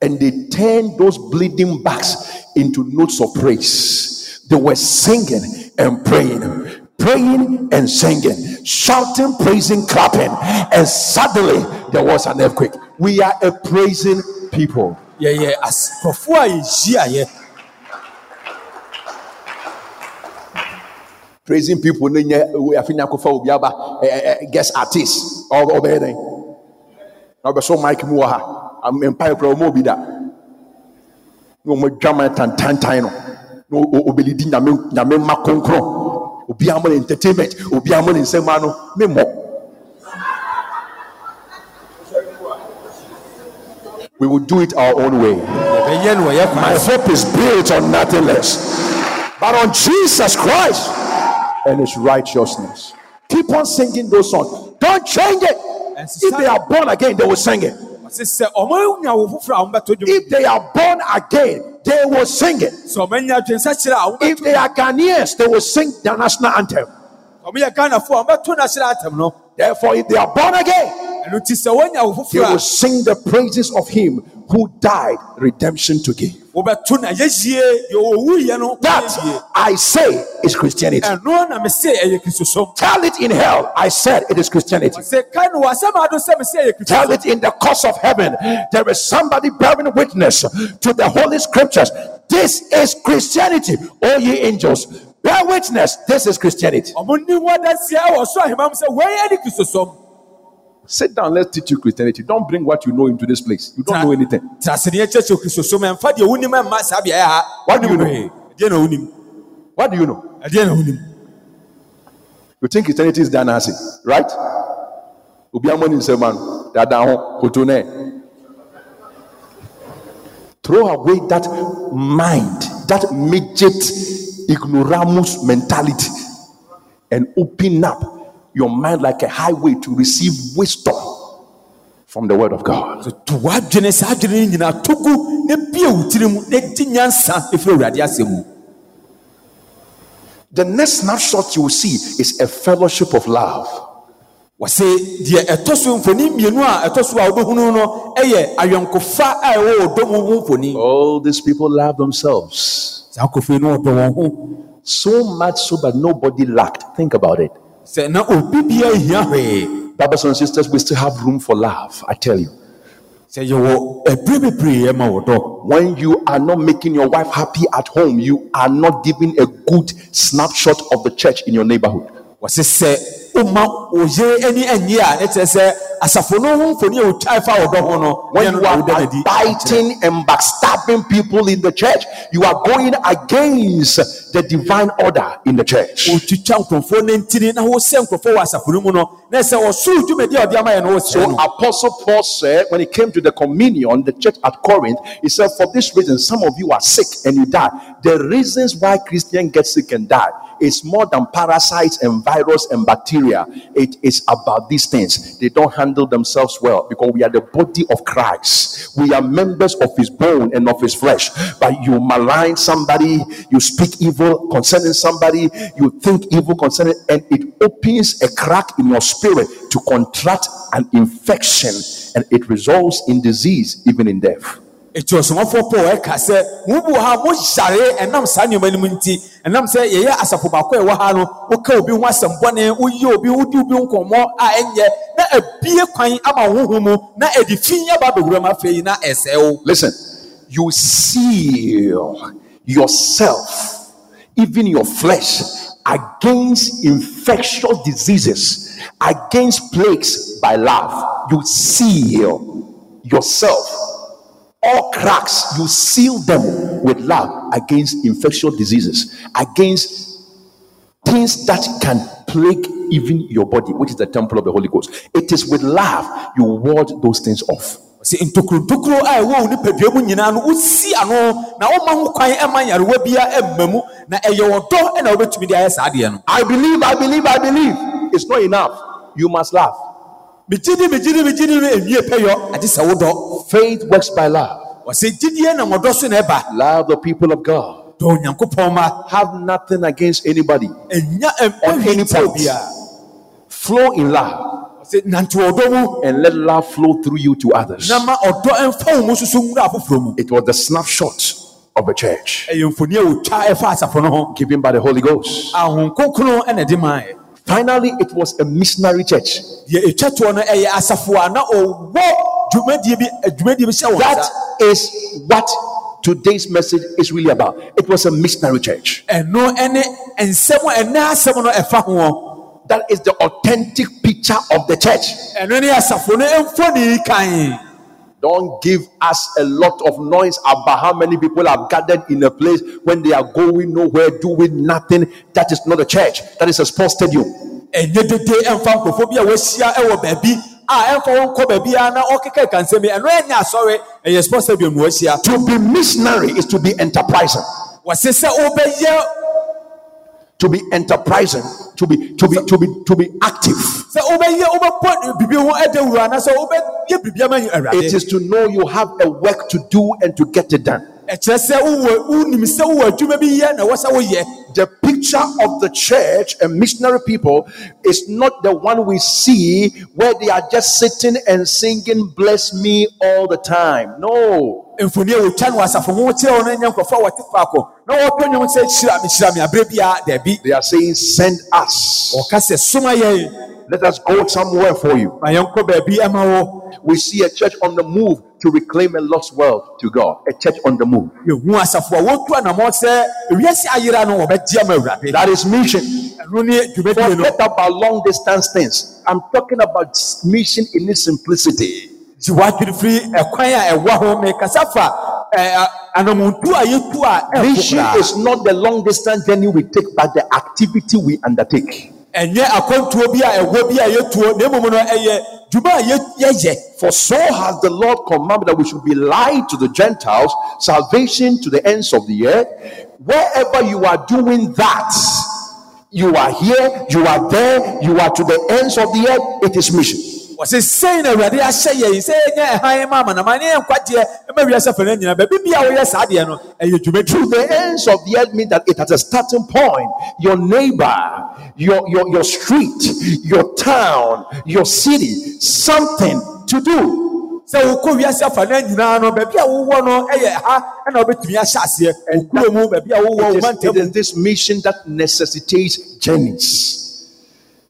And they turned those bleeding backs into notes of praise. They were singing and praying praying and singing shouting praising clapping. And suddenly there was an earthquake. We are a praising people. Yɛyɛ as- nkurɔfoɔ a yɛhyiaeɛ praising people we afi nyakofa obi aba ɛ ɛ ɛ guest artist. Ɔbɛ ɔbɛyɛ dɛ na ɔbɛ so mic mu wɔ ha. Am- mpa ekura ɔmo obi da. Na ɔmo adwama tantantan no. Na o- o- obelidi nyame nyame ma kronkron obi amo ne entertainment obi amo ne nsɛm ano me mɔ We will do it our own way. yɛbɛyɛ no wɔyɛ My hope is built on nothing less but on Jesus Christ and his righteousness. Keep on singing those songs. Don't change it. If they are born again, they will sing it. Ɔse sɛ ɔmo nya wo foforɔ a wɔbɛtɔ dwom If they are born again, they will sing it. sɛ ɔmo anya adwensakyerɛ a If they are Ghanaians, they will sing the national anthem. ɔmo yɛ ghanafoɔ a wɔbɛtɔ n'ahyerɛ atam no Therefore, if they are born again, ɛno nti sɛ woanya wo they will sing the praises of him who died redemption to give. A wobɛto na yɛyie deɛ ɔwuiɛ no That I say is Christianity. ɛno na mese ɛyɛ kristosom Tell it in hell. I said it is Christianity. sɛ kae no wɔasɛm ado sɛ mese ɛyɛ Tell it in the course of heaven. There is somebody bearing witness to the holy scriptures. This is Christianity. O ye angels, bear witness. This is Christianity. Sit down. Let's teach you Christianity. Don't bring what you know into this place. You don't know anything. traseneɛ kyerɛkyerɛ kristosom ɛmfa deɛ wonim ɛmma saa beaeɛ ha What do you know? Wonim hwee. ɛdeɛ na wonim What do you know? Eh, you think Christianity is done as it, right? Obi amoni nsɛm dada ho. Throw away that mind, that midget ignoramus mentality, and open up your mind like a highway to receive wisdom from the word of God. to w'adwene saa adwene no nyinaa to gu na bie wo tiri mu na di nyansa ɛfiri awurade asɛm mu The next snapshot you will see is a fellowship of love. wɔse deɛ ɛtɔ so mfoni mmienu a ɛtɔ so a wobɛhunu no ɛyɛ ayɔnkofa a ɛwɔ ɔdɔ mu ho mfoni All these people love themselves saa nkɔfo no ɔdɔ wɔn ho so much so that nobody lacked. Think about it. Sɛ na obi bia hia hwee Brothers and sisters, we still have room for love. I tell you. sɛ yɛwɔ ɛberɛ bebree ɛma wɔdɔ When you are not making your wife happy at home, you are not giving a good snapshot of the church in your neighborhood. wɔse sɛ yere ani a ne kyerɛ sɛ asafo no ho mfoni a wɔtwae fa wɔdɔ ho no When you are biting and backstabbing people in the church, you are going against the divine order in the church. wotwitwa nkurɔfoɔ no ntini na nkurɔfoɔ wɔ asafo no mu no na wɔsoro dwumadi a ɔde ama yɛ no So Apostle Paul said when he came to the communion, the church at Corinth, he said, For this reason, some of you are sick and you die. The reasons why Christians get sick and die is more than parasites and virus and bacteria. It is about these things. They don't handle themselves well because we are the body of Christ. We are members of his bone and of his flesh. But you malign somebody, you speak evil concerning somebody, you think evil concerning, and it opens a crack in your spirit to contract an infection, and it results in disease, even in death. Ɛti ɔsomafoɔ paul eh, ɛka sɛ mo wɔ ha moyare ɛnam saa nneɛma no mu nti ɛnam sɛ yɛyɛ asafo baako a ɛwɔ ha no woka obi ho asɛm bɔne woyi obi wodi obi nkɔmmɔ a ɛnyɛ na abie kwan ama honhom mu na ɛde fi aba bɛwura mu afei na ɛsɛe wo Listen, you seal yourself, even your flesh, against infectious diseases, against plagues by love. You seal yourself. All cracks, you seal them with love against infectious diseases, against things that can plague even your body, which is the temple of the Holy Ghost. It is with love you ward those things off. sɛ ntokurotokuro a ɛwɔ wo nipadua mu nyinaa no wosi ano na woma ho kwan ɛma nyarewa bia ɛmma mu na ɛyɛ wɔdɔ ɛna wobɛtumi de ayɛ saa adeɛ no I believe, I believe, I believe. It's not enough. You must laugh. Faith works by love. wɔsɛ gyidie nam ɔdɔ so na ɛba Love the people of God. dɔ onyankopɔn ma Have nothing against anybody. On any point. Flow in love sɛ nante ɔdɔ mu and let love flow through you to others. na ma ɔdɔ ɛmfa mu soso nwura afoforɔ mu It was the snapshot of a church ɛyɛ mfoni a wɔtwa ɛfa asafo no ho given by the Holy Ghost. Ahon kronkron ɛna ɛde maɛ Finally, it was a missionary church. deɛ ɛtwa toɔ no ɛyɛ asafo a na ɔwɔ dwumadie bi eh, dwumadie bi hyɛ wɔn That is what today's message is really about. It was a missionary church. ɛno ɛne nsɛm a ɛnɛ asɛm no That is the authentic picture of the church. Don't give us a lot of noise about how many people have gathered in a place when they are going nowhere, doing nothing. That is not a church, that is a sports stadium. ɛnyɛ dede ɛmfa nkurɔfoɔ bi a wɔahyia ɛwɔ baabi a ɛmfa wɔn kɔ baabiara na ɔkeka kansɛm yi ɛno ɛnyɛ asɔre ɛyɛ sports stadium na wɔahyia To be missionary is to be enterprising. Wɔse sɛ wobɛyɛ To be enterprising, to be to be to be to be active. sɛ wobɛyɛ wobɛbɔ biribi ho ɛdawuro anaasɛ wobɛyɛ biribiama It is to know you have a work to do and to get it done. Ɛkyerɛ sɛ wowɔ wonim sɛ wowɔ adwuma bi yɛ na ɛwɔ sɛ woyɛ The picture of the church and missionary people is not the one we see where they are just sitting and singing bless me all the time. No. mfoni a wɔtwa no asafo ho kyerɛ wo no nyɛ nkurɔfoɔ a wɔte faako na wɔtɔ nnwom sɛ hyira me hyira me aberɛ biara daabi They are saying send us. ɔka sɛ soma Let us go somewhere for you. ma yɛnkɔ baabi ama We see a church on the move to reclaim a lost world to God. A church on the move. yɛhu asafo a wɔtu anammɔ sɛ ewiase ayera no wɔbɛgye ama awurade That is mission. Forget about long distance things. I'm talking about mission in its simplicity. gye w'adwene a ɛwɔ ho mekasa fa ɛ, anamuntu a yɛtu a ɛmfo Mission is not the long distance journey we take, but the activity we undertake. Ɛnyɛ akwantuo bi a ɛwɔ bi a yɛtuo na no ɛyɛ dwuma a yɛyɛ For so has the Lord commanded that we should be light to the Gentiles, salvation to the ends of the earth. Wherever you are doing that, you are here, you are there, you are to the ends of the earth, it is mission. Wɔse sɛn na awurade ahyɛ yɛn sɛ yɛnyɛ ɛhan ma amanama ne yɛ nkwagyeɛ ma wiase fɛ no nyina baabi bia woyɛ saa deɛ no ɛyɛ dwumadi To the ends of the earth means that it has a starting point. Your neighbor, your, your, your street, your town, your city, something to do. sɛ wokɔ wiase afa no nyinaa no baabi a wowɔ no ɛyɛ ha ɛna wobɛtumi ahyɛ aseɛ wokuro mu baabi a wowɔ wo is, it mantam is this mission that necessitates journeys.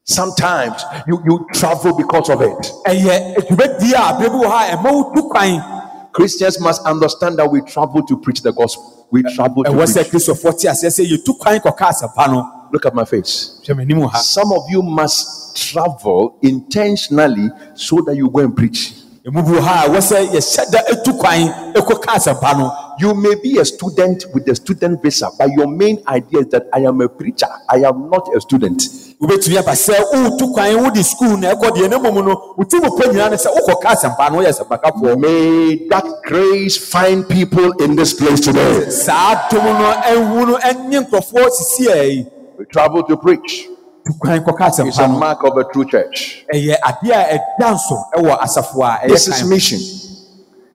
Sometimes you, you travel because of it. ɛyɛ dwumadi a berɛ bi wɔ ha a ɛma wotu kwan Christians must understand that we travel to preach the gospel. We travel to preach. kristofoɔ te aseɛ sɛ yɛtu kwan kɔka asɛmpa no Look at my face. hwɛ m'anim ha Some of you must travel intentionally so that you go and preach. ɛmu bi wɔ ha a ɛwɔ sɛ yɛhyɛ da atu kwan ɛkɔka asɛmpa no You may be a student with a student visa, but your main idea is that I am a preacher. I am not a student. Wobɛtumi aba sɛ wotu kwan wode skul na ɛkɔ deɛ ne mmom no wotim pɛ nyinaa ne sɛ wokɔka asɛmpa no woyɛ asɛmpakafoɔ May that grace find people in this place today. saa dom no ɛnwu no ɛnye nkurɔfoɔ sisi a yi We travel to preach. tu kwan kɔka It's a mark of a true church. ɛyɛ adeɛ a ɛda nso ɛwɔ asafo a This is mission.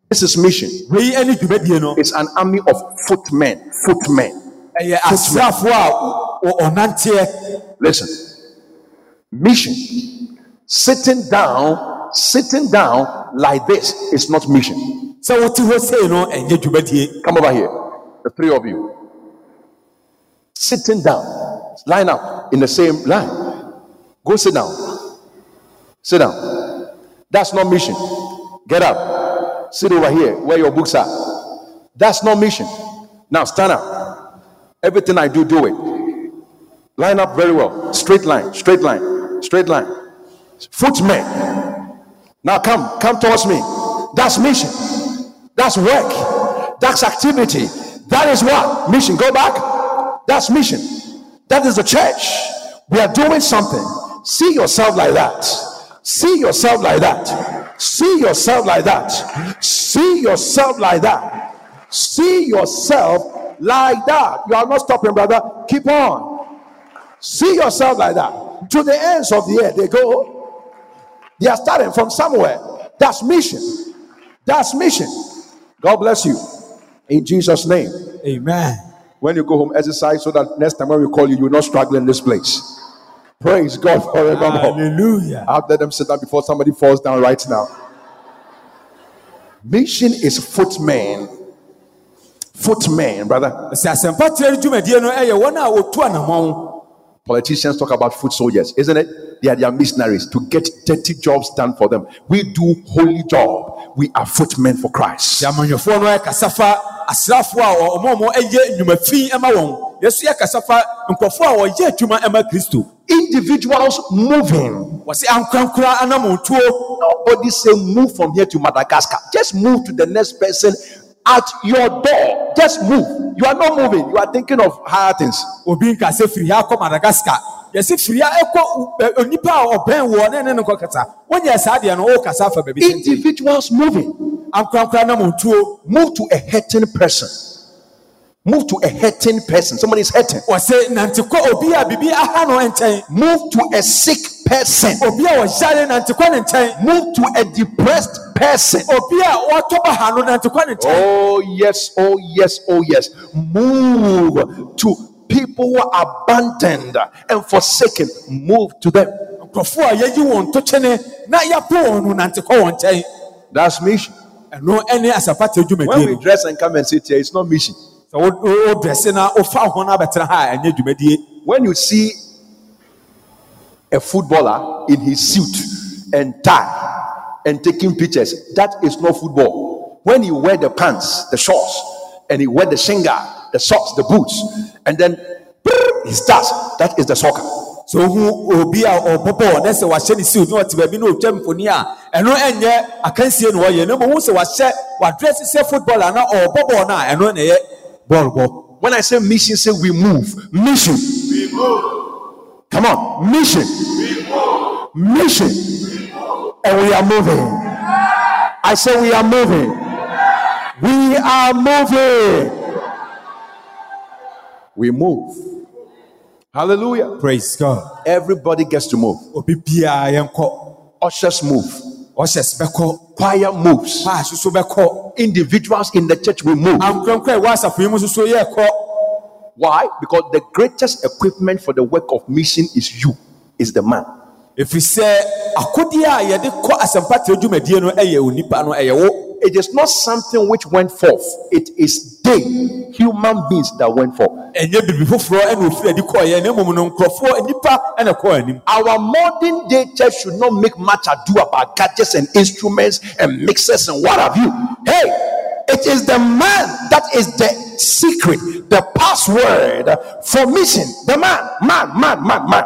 This is mission. wei ne dwumadie no It's an army of footmen. Footmen. ɛyɛ asraafoɔ a ɔ- ɔnanteɛ Listen. Mission. Sitting down, sitting down like this is not mission. hɔ sei no ɛnyɛ dwumadie Come over here. The three of you. Sitting down. Line up in the same line. Go sit down. Sit down. That's not mission. Get up. Sit over here where your books are. That's not mission. Now stand up. Everything I do, do it. Line up very well. Straight line, straight line, straight line. Footmen. Now come, come towards me. That's mission. That's work. That's activity. That is what? Mission. Go back. That's mission. That is the church. We are doing something. See yourself like that. See yourself like that. See yourself like that. See yourself like that. See yourself like that. You are not stopping, brother. Keep on. See yourself like that. To the ends of the earth, they go. They are starting from somewhere. That's mission. That's mission. God bless you. In Jesus' name. amen When you go home, exercise so that next time when we call you, you're not struggling in this place. Praise God forevermore. hallelujah I'll let them sit down before somebody falls down right now. Mission is footman. Footman, brother. Politicians talk about foot soldiers, isn't it? They are their missionaries to get dirty jobs done for them. We do holy job. We are footmen for Christ. sɛ amanyɔfoɔ no ɛkasa fa asraafoɔ a ɔmo ɔmo ɛyɛ nnwuma fi ɛma wɔn yɛso yɛkasa fa nkurɔfoɔ a wɔyɛ adwuma ɛma kristo Individuals moving. wɔsi ankorankora anamontuo Nobody say move from here to Madagascar. Just move to the next person at your door. Just move. You are not moving. You are thinking of higher things. obi nka sɛ firi ha akɔ madagascar yɛsi u- ɛ- onipa a ɔbɛn wɔ ne ne ne nkɔ kasa wonyɛ saa deɛ no ɔkasa afa baabi Individuals moving. ankorankora nam ntuo Move to a hurting person. Move to a hurting person. Somebody is hurting. wɔse nante kɔ obi a biribi aha no nkyɛn Move to a sick person. obi a wɔyare nante ne nkyɛn Move to a depressed person. obi a wɔtɔ ba ha no nante kɔ ne nkyɛn Oh, yes, oh, yes, oh, yes. Move to people who are abandoned and forsaken. Move to them. nkurɔfoɔ a yɛyi wɔn to kyene na yɛapo wɔn no wɔn nkyɛn That's mission. ɛno ne asapata When we dress and come and sit here, it's not mission. sɛ wo- wo- na wofa ho no abɛtena ha a ɛnyɛ dwumadie When you see a footballer in his suit and tie and taking pictures, that is not football. When he wear the pants, the shorts, and he wear the shinga, the socks, the boots, and then he starts, that is the soccer. sɛ ohu obi a ɔbɔ bɔɔl na sɛ wahyɛ ne siw na ɔte baabi na ɔtwa mfoni a ɛno ɛnyɛ akansie na ɔyɛ na mmom sɛ wahyɛ wadrɛse sɛ football a na ɔbɔ bɔɔl no a ɛno na ɛyɛ bɔɔl bɔ When I say mission, say we move. Mission. Come on. Mission. Mission. And we are moving. I say we are moving. We are moving. We move. Hallelujah. praise god Everybody gets to move. obi biara yɛnkɔ Ushers move. ɔhyɛs bɛkɔ Choir moves. Individuals in the church will move. Why? Because the greatest equipment for the work of mission is you, is the man. ɛfiri sɛ akodeɛ a yɛde kɔ asɛmpatɛ dwumadie no ɛyɛ onipa no ɛyɛ wo It is not something which went forth. It is they, human beings, that went forth. ɛnyɛ biribi foforɔ ɛna ofiri adi kɔɔyɛ na mmom no nkurɔfoɔ nipa ɛna kɔɔ anim Our modern day church should not make much ado about gadgets and instruments and mixers and what have you. Hey, it is the man that is the secret, the password for mission. The man, man, man, man, man.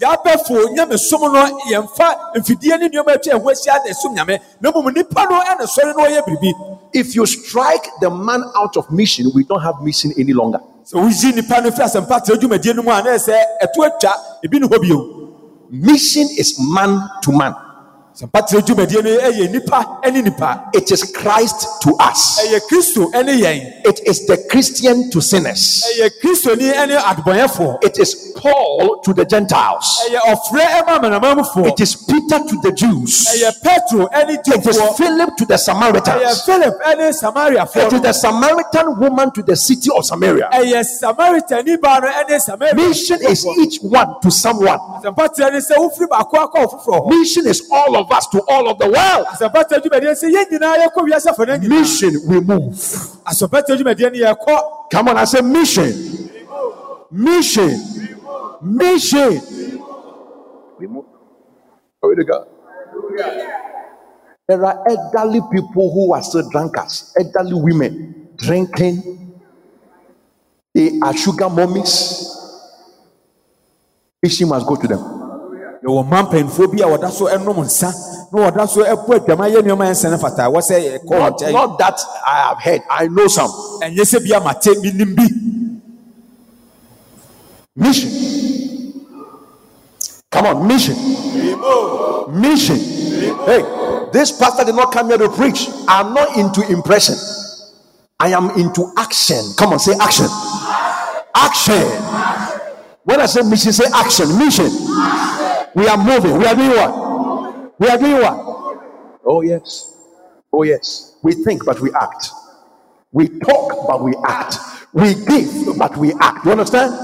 yɛabɛfo nyame som no yɛmfa mfidie ne nneɔma atwa ɛho ahyia na nyame na mmom nipa no ɛna sɔre na ɔyɛ biribi If you strike the man out of mission, we don't have mission any longer. sɛ woyi nipa no firi asɛmpatɛ dwumadie no mu a na ɛsɛ ɛto atwa ebi ne hɔ bio Mission is man to man, Eh, it is Christ to us, eh, ɛyɛ kristo ne yɛn it is the Christian to sinners, eh, ɛyɛ kristoni ne adebɔnyɛfoɔ it is Paul to the Gentiles, ɛyɛ ɔfrɛ ma amanamanmufoɔ it is Peter to the Jews, ɛyɛ petro ne it is Philip to the Samaritans, philip ne samariafoɔ it is the Samaritan woman to the city of Samaria. ɛyɛ samaritani baa no ne Mission is each one to someone. asɛmpatɛ ne sɛ wofiri baako akɔ Mission is all of us to all of the world. asɛmpatɛ dwumadie sɛ yɛn nyinaa yɛkɔ wiase fa no nyinaa Mission, we move. asɛmpatɛ dwumadie no yɛkɔ Come on, I say mission. Mission. Mission. We move. Glory to God. There are elderly people who are still drunkards, elderly women drinking. They are sugar mummies. Mission must go to them. Yɛwɔ mma mpanyinfoɔ bi a wɔda so nom nsa na wɔda so ɛpo atwama yɛ nneɛma ɛnsɛ ne fata wɔ sɛ eh, yɛkɔ wɔn Not, nkyɛn not that I have heard, I know some. ɛnyɛ sɛ bi amate bi nim bi Mission. Come on, mission. Mission. Hey, this pastor did not come here to preach. I'm not into impression. I am into action. Come on, say action. Action. When I say mission, say action. Mission. We are moving. We are doing what? We are doing what? Oh, yes. Oh, yes. We think, but we act. We talk, but we act. We give, but we act. You understand?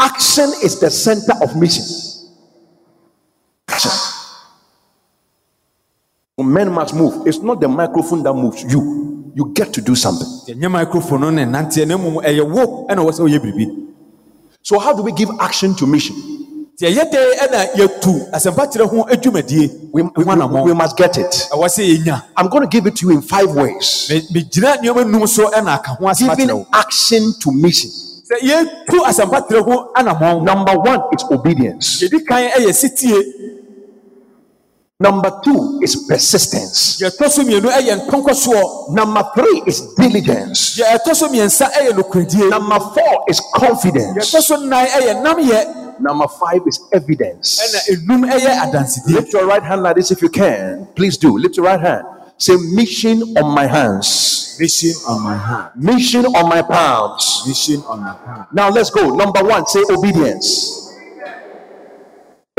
Action is the center of mission. Action. Men must move. It's not the microphone that moves you. You get to do something. ɛnyɛ microphone no ne nanteɛ na mmom ɛyɛ wo ɛna wɔ sɛ woyɛ biribi So, how do we give action to mission? Nti ɛyɛ dɛ ɛna yɛtu asɛmpakyerɛ ho adwumadie We, we, we, must get it. ɛwɔ sɛ yɛnya I'm going to give it to you in five ways. Me- megyina nneɛma num so ɛna aka ho asɛmpakyerɛ Giving action to mission. sɛ yɛtu asɛmpakyerɛ ho anammɔn Number one is obedience. yɛdi kan ɛyɛ sitie Number two is persistence. yɛtɔ so mmienu ɛyɛ nkɔnkɔsoɔ Number three is diligence. deɛ ɛtɔ so mmiɛnsa ɛyɛ nokoradie Number four is confidence. Yɛtɔ so nnan ɛyɛ namyɛ Number five is evidence. ɛna uh, enum ɛyɛ adansidie Lift your right hand like this if you can. Please do. Lift your right hand. Say mission on my hands. mission on my hands. Mission on my palms. mission on my hand Now let's go. Number one, say obedience.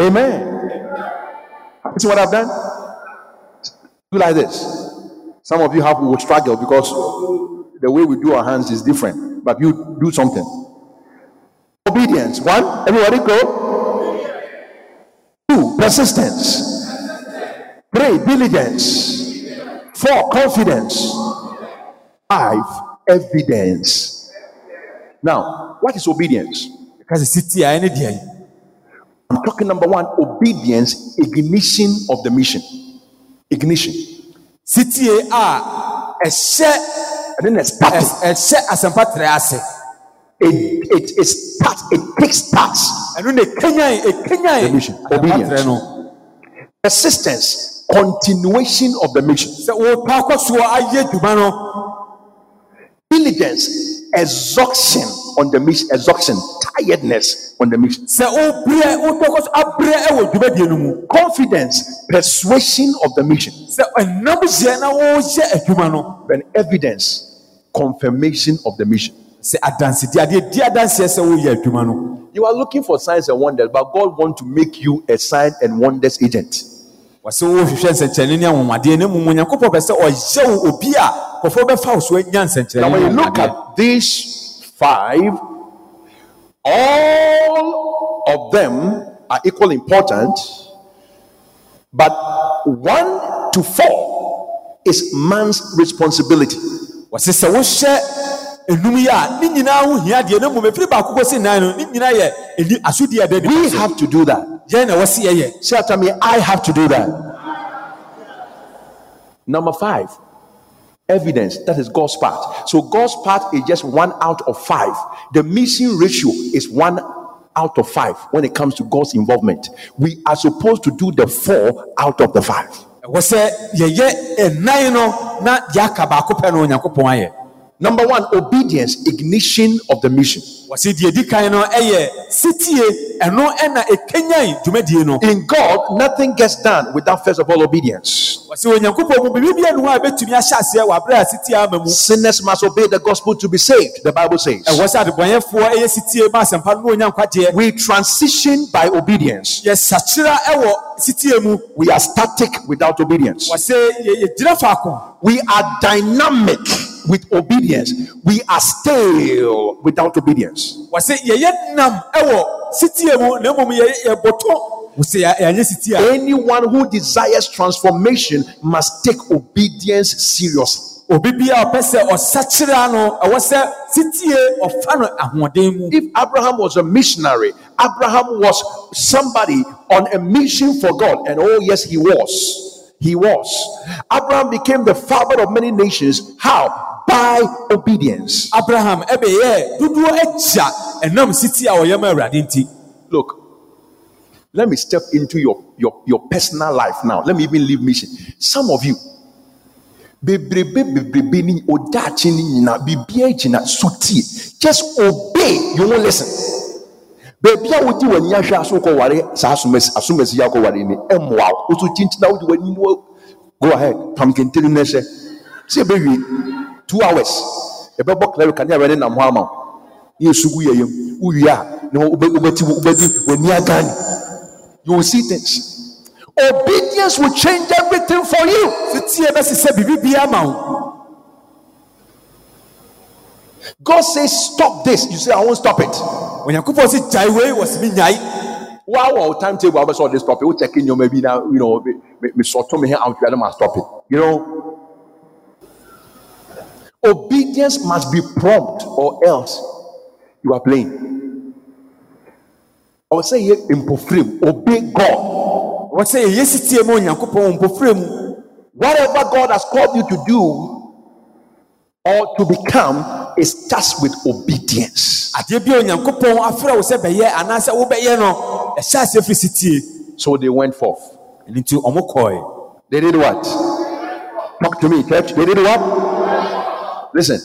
Amen. See what I've done? Do like this. Some of you have will struggle because the way we do our hands is different. But you do something. Obedience. One. Everybody go. Two. Persistence. Three. Diligence. Four. Confidence. Five. Evidence. Now, what is obedience? kasi siti a ɛne deɛ I'm talking number one, obedience, ignition of the mission. Ignition. a ɛhyɛ And then it starts. ɛs- ɛhyɛ asɛmpa tere ase It, it, it starts, it takes starts. ɛno na ekenyan ekenyan mission. Obedience. Persistence, continuation of the mission. sɛ wɔpa akɔ soɔ ayɛ dwuma no Diligence, exhaustion on the mission, exhaustion, tiredness on the mission. sɛ wobrɛ wotɔkɔ so abrɛ ɛwɔ dwumadie no mu Confidence, persuasion of the mission. sɛ ɛnam hyɛ na wɔhyɛ adwuma no Then evidence, confirmation of the mission. Sɛ adansedie adeɛ di adanseɛ sɛ woyɛ adwuma no You are looking for signs and wonders, but God wants to make you a sign and wonders agent. wɔsɛ wohwehwɛ nsɛnkyerɛnne ne anwonwadeɛ na mmom onyankopɔn pɛ sɛ ɔhyɛ wo obi a kɔfoɔ bɛfa wo so anya Now, when you ne look at these five, all of them are equally important, but one to four is man's responsibility. wɔse sɛ wohyɛ enum yi a ne nyinaa ho hia deɛ na mmom ɛfiri baako kɔsi nan no ne nyinaa yɛ ɛni asodie a ɛda We have to do that. yɛn na wɔse yɛyɛ Say after me, I have to do that. Number five, evidence. That is God's part. So God's part is just one out of five. The mission ratio is one out of five when it comes to God's involvement. We are supposed to do the four out of the five. Ɛwɔ sɛ yɛyɛ ɛnan no na yɛaka baako pɛ no onyankopɔn ayɛ Number one, obedience, ignition of the mission. wɔse deɛ di kan no ɛyɛ sitie ɛno ɛna ɛkanyan dwumadie no In God, nothing gets done without first of all obedience. wɔse onyankopɔn mu biribi bia ne hɔ a bɛtumi ahyɛ aseɛ wɔ aberɛ a sitie ama mu Sinners must obey the gospel to be saved, the Bible says. ɛwɔ sɛ adebɔnyɛfoɔ ɛyɛ sitie ma asɛmpa no na onya nkwagyeɛ We transition by obedience. We are static without obedience. wɔse yɛ- yɛgyina faako We are dynamic with obedience. We are stale without obedience. wɔse yɛyɛ nam ɛwɔ sitie mu na mmom yɛ- yɛbɔtɔ wɔse yɛ- yɛanyɛ sitie a Anyone who desires transformation must take obedience seriously. obi a ɔpɛ sɛ ɔsakyera no ɛwɔ sɛ sitie ɔfa no If Abraham was a missionary, Abraham was somebody on a mission for God. And oh, yes, he was. He was. Abraham became the father of many nations. How? By obedience. abraham ɛbɛyɛ dodoɔ agya ɛnam sitie a ɔyɛ ma awurade nti Look, let me step into your, your, your personal life now. Let me even leave mission. Some of you, bebrebe bebrebe ni odaakye ni nyina bibia gyina so tie just obey you won't listen baabi a wodi w'ani ahwɛ aso kɔware saa asomasi asomasi yi akɔware ni ɛmmoa wo woso kyinkyina wode w'ani no go ahead pam kentene no hyɛ sɛ ɛbɛwie two hours ɛbɛbɔ cleric ne awɛne nam hɔ ama wo. Ne yɛsugu yɛ yam wowie a na wobɛ- wobɛti wobɛdi w'ani agane you will see things. Obedience will change everything for you. Sitie bɛsesɛ biribi bia ma wo. God says, Stop this. You say, I won't stop it. Onyankopɔn se gyae wei wɔ se menyae Wow, wow, timetable, I was all this stop it. We'll check in your maybe now, you know, me, me, me sort of me here out, I don't stop it. You know, obedience must be prompt, or else you are playing. I would say, here in Pofrim, obey God. sɛ yɛyɛ sitie ma onyankopɔn wɔ mpɔfrɛ mu Whatever God has called you to do or to become, it starts with obedience. adeɛ bi a onyankopɔn afrɛ wo sɛ bɛyɛ anaasɛ wobɛyɛ no ɛhyɛ aseɛ firi sitie So they went forth. ɔmo kɔe They did what? Talk to me, church. They did what? Listen,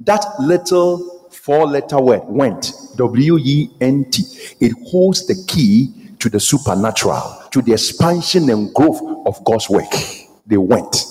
that little four letter word went W E N T. It holds the key to the supernatural, to the expansion and growth of God's work. They went.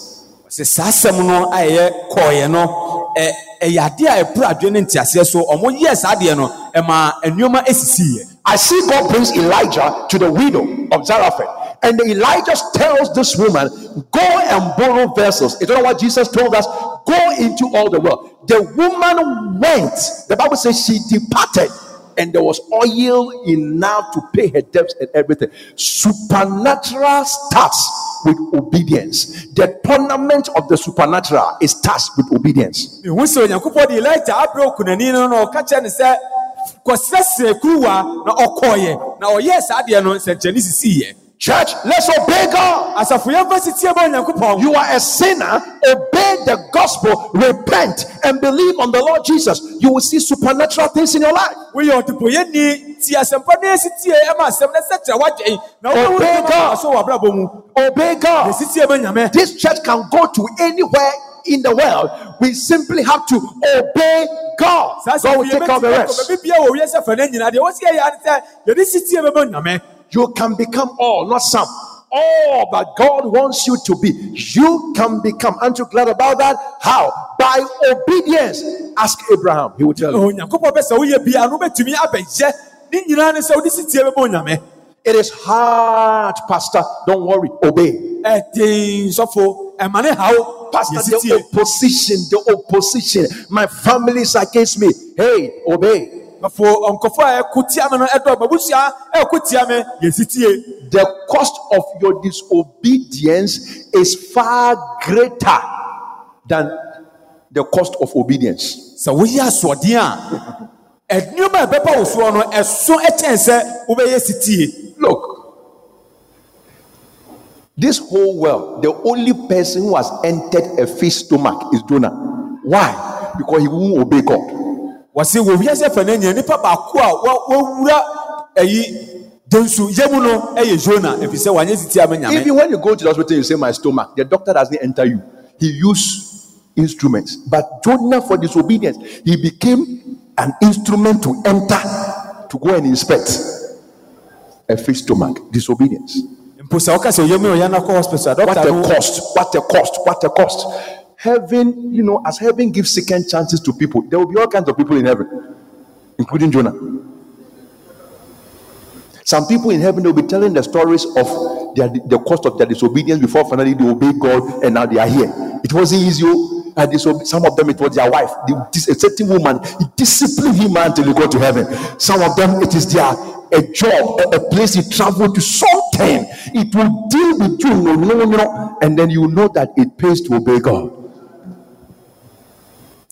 Sɛ saa asɛm no a ɛyɛ kɔɔeɛ no ɛyɛ adeɛ a ɛporo adwene ne nteaseɛ so ɔmo yɛɛ saa adeɛ no ɛma nneɛma esisiiɛ I see God brings Elijah to the widow of Zarephath. And Elijah tells this woman, Go and borrow vessels. You know what Jesus told us? Go into all the world. The woman went. The Bible says she departed, and there was oil enough to pay her debts and everything. Supernatural starts with obedience. The tournament of the supernatural is starts with obedience. na na Church, let's obey God. asafo yɛmfa sitie ma onyankopɔn You are a sinner, obey the gospel, repent, and believe on the Lord Jesus. You will see supernatural things in your life. woyɛ ɔdepɔyɛni ti asɛmpa no ɛsitie ɛma asɛm no sɛkyerɛ woadwen na Obey God. so wɔ abrabɔ mu Obey God. ɛsitie ma nyame This church can go to anywhere in the world. We simply have to obey God. God will take care of the rest. Baabi bia wɔ wiase fa no nyinaa deɛ wɔsi yɛyɛ ane sɛ yɛde sitie bɛma nyame You can become all, not some. All that God wants you to be. You can become. Aren't you glad about that? How? By obedience. Ask Abraham. He will tell you. onyankopɔn bɛ sɛ woyɛ bia no wobɛtumi abɛyɛ ne nyinaa ne sɛ wode sitie bɛma nyame It is hard, Pastor. Don't worry. Obey. ɛden sɔfo ɛma ne haw Pastor, the opposition, the opposition. My family is against me. Hey, obey. Afo nkɔfo a ɛko tia me no ɛdɔ mabusua ɛko eh, tia me yɛsitie The cost of your disobedience is far greater than the cost of obedience. sɛ woyɛ asoɔden a ɛnneɛma a ɛbɛba wo soɔ no ɛso ɛkyɛn sɛ wobɛyɛ sitie Look, this whole world, the only person who has entered a fish stomach is Jonah. Why? Because he won't obey God. Wɔse wɔ wiase fa no nyina nipa baako a wa- wawura ayi donsu yɛ no ɛyɛ jona ɛfiri sɛ wanyɛ sitie ama nyame Even when you go to the hospital, you say, My stomach, the doctor doesn't enter you. He use instruments. But Jonah, for disobedience, he became an instrument to enter to go and inspect a fish stomach. Disobedience. mpo sɛ woka sɛ ɔyɛ mu ɔyɛ no kɔ hospital What a cost! What a cost! What a cost! Heaven, you know, as heaven gives second chances to people, there will be all kinds of people in heaven, including Jonah. Some people in heaven will be telling the stories of their, the cost of their disobedience before finally they obey God and now they are here. It wasn't easy. oh. Uh, and some of them it was their wife, the, a certain woman, he disciplined him until he got to heaven. Some of them it is their a job, a, a place he traveled to something. It will deal with you, no, no, no, and then you know that it pays to obey God.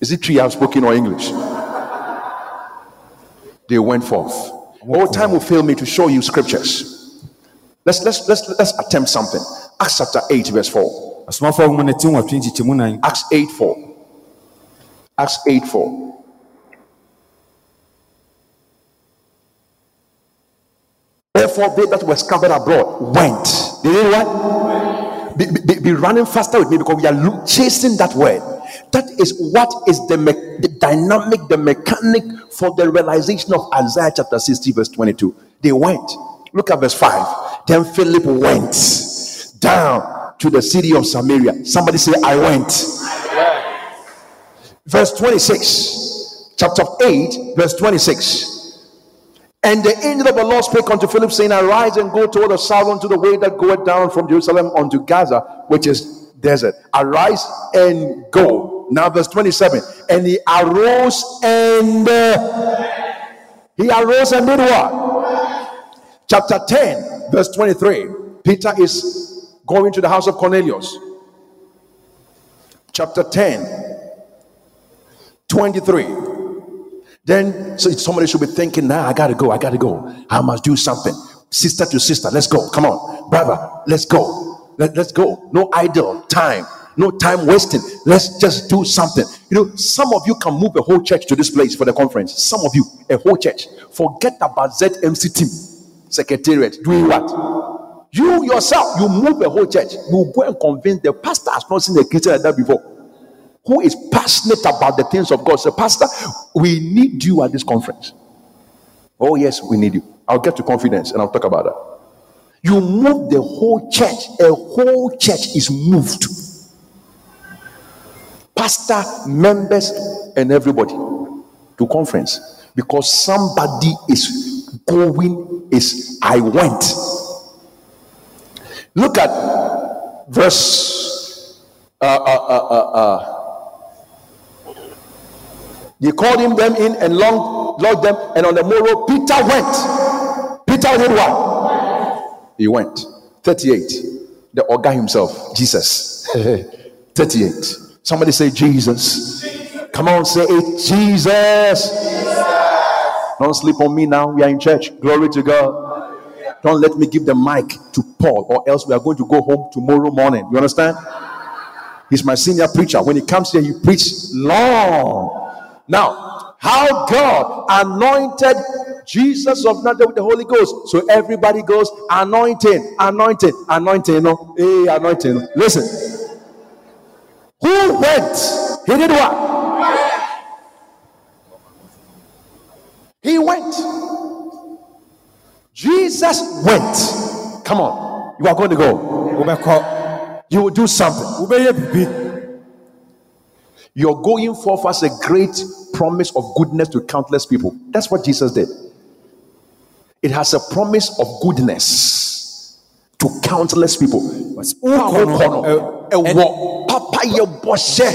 Is it I've spoken or English? They went forth. All time will fail me to show you scriptures. Let's let's let's let's attempt something. Acts chapter 8, verse 4. asomafoɔ nwoma no ti nwɔtwe nkyekyɛmu nan Acts 8 4. Acts 8 4. Therefore, they that were scattered abroad went. They did what? Be, be, be running faster with me because we are chasing that word. That is what is the, me- the dynamic, the mechanic for the realization of Isaiah chapter 60, verse 22. They went. Look at verse 5. Then Philip went down to the city of Samaria. Somebody say, I went. Verse 26, chapter 8, verse 26. And the angel of the Lord spake unto Philip, saying, Arise and go toward the south unto the way that goeth down from Jerusalem unto Gaza, which is desert. Arise and go. Now, verse 27. And he arose and uh, he arose and did what? Chapter 10, verse 23. Peter is going to the house of Cornelius. Chapter 10, 23. Then so somebody should be thinking, nah, I gotta go, I gotta go. I must do something. Sister to sister, let's go. Come on, brother, let's go. Let, let's go. No idle time, no time wasting. Let's just do something. You know, some of you can move a whole church to this place for the conference. Some of you, a whole church. Forget about ZMC team, secretariat, doing what? You yourself, you move a whole church. You go and convince the pastor has not seen a Christian like that before who is passionate about the things of God say, Pastor, we need you at this conference. Oh, yes, we need you. I'll get to confidence and I'll talk about that. You move the whole church, a whole church is moved. Pastor, members, and everybody to conference because somebody is going, is I went. Look at verse uh, uh, uh, uh, uh, they called him them in and locked, locked them, and on the morrow, Peter went. Peter did what? He went. 38. The Oga himself, Jesus. [LAUGHS] 38. Somebody say Jesus. Come on, say it, Jesus. Don't sleep on me now. We are in church. Glory to God. Don't let me give the mic to Paul, or else we are going to go home tomorrow morning. You understand? He's my senior preacher. When he comes here, he preaches long. Now, how God anointed Jesus of Nazareth with the Holy Ghost. So everybody goes anointing, anointing, anointing. No, hey, anointing. Listen. Who went? He did what? He went. Jesus went. Come on. You are going to go. You will do something. You're going forth as a great promise of goodness to countless people. That's what Jesus did. It has a promise of goodness to countless people. Papa yɛ bɔhyɛ.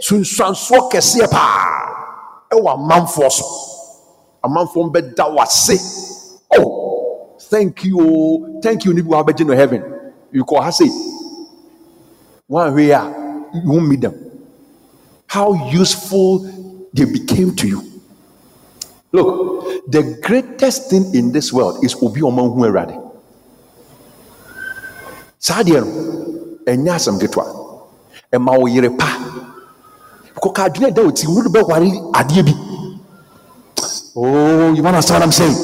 Sunsuansoɔ kɛseɛ paa. Ɛwɔ amanfoɔ so. Amanfoɔ bɛda wase oh thank you thank you nibi wa bɛgye no heaven. You kɔ ha say one way a you meet them. How useful they became to you. Look the greatest thing in this world is obi ɔmo hu awurade. Saa deɛ no ɛnyɛ asɛm ketewa ɛma wo yere pa. Kɔka adwene da oti wode bɛware adeɛ bi oh you understand what i'm saying?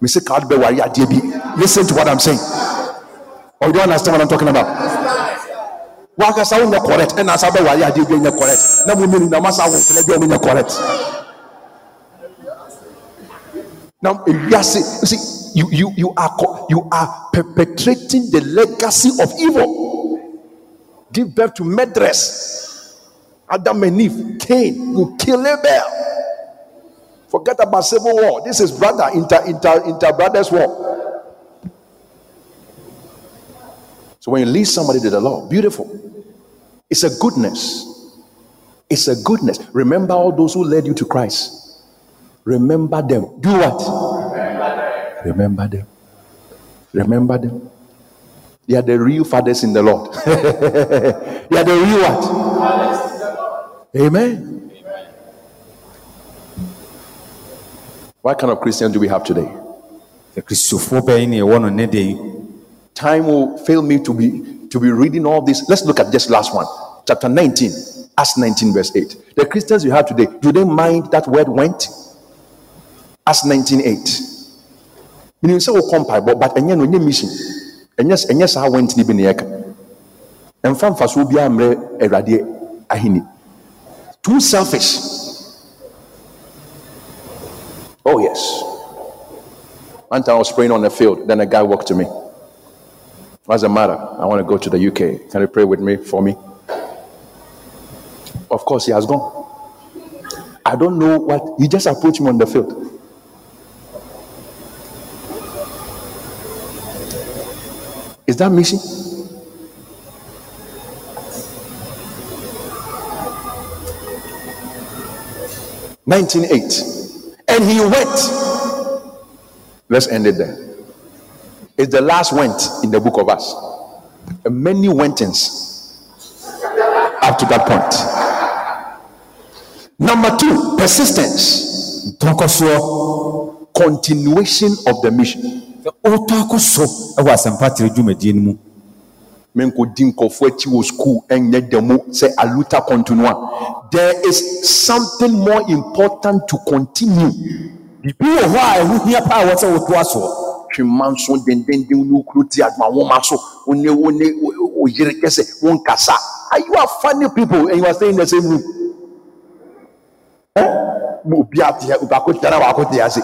Me say ka wode bɛware adeɛ bi listen to what i'm saying. Or you don't understand what i'm talking about? Wakasa wonyɛ correct. Ɛna asa bɛware adeɛ bi nyɛ correct. Na mo mmienu na masa wo nkele bi ɔmo nyɛ correct. Now ewiase you see you you you are you are perpetrating the legacy of evil give birth to murderers adam and eve cain you kill abel forget about civil war this is brother inter inter inter brothers war so when you lead somebody to the law beautiful it's a goodness it's a goodness remember all those who led you to christ Remember them. Do what? Remember them. Remember them. They are the real fathers in the Lord. [LAUGHS] they are the real what? Amen. What kind of Christian do we have today? kristofoɔ bɛyi ne ɛwɔ no ne de Time will fail me to be to be reading all this. Let's look at this last one. Chapter 19, Acts 19, verse 8. The Christians you have today, do they mind that word went? Acts 19, 8. meaning sɛ wokɔ mpaebɔ but ɛnyɛ mission ɛnyɛ ɛnyɛ saa went ne bi ne ɛka ɛmfa mfasoɔ biara mmerɛ awurade ahenni too selfish. Oh yes. One time i was praying on the field then a guy walked to me. What's the matter i want to go to the uk can you pray with me for me? Of course he has gone. I don't know what he just approached me on the field Is that mission? Nineteen eight, and he went. Let's end it there. It's the last went in the book of us. Many wentings up to that point. Number two, persistence, continuation of the mission. Wotɔ akɔ so ɛwɔ asɛmpa tere dwumadie no mu menkɔdi nkɔfoɔ akyi wɔ school ɛnyɛ da mu sɛ aluta continua. There is something more important to continue. Biribi wɔ hɔ a ɛho hia paa wɔ sɛ wotoa soɔ twema nso dendenden ne wokuro ti adoma woma so wo ne wo ne wo yere kɛ sɛ wonkasa Ah, you are funny people and you are staying in the same room? Obi ateɛ baako tena baako te ase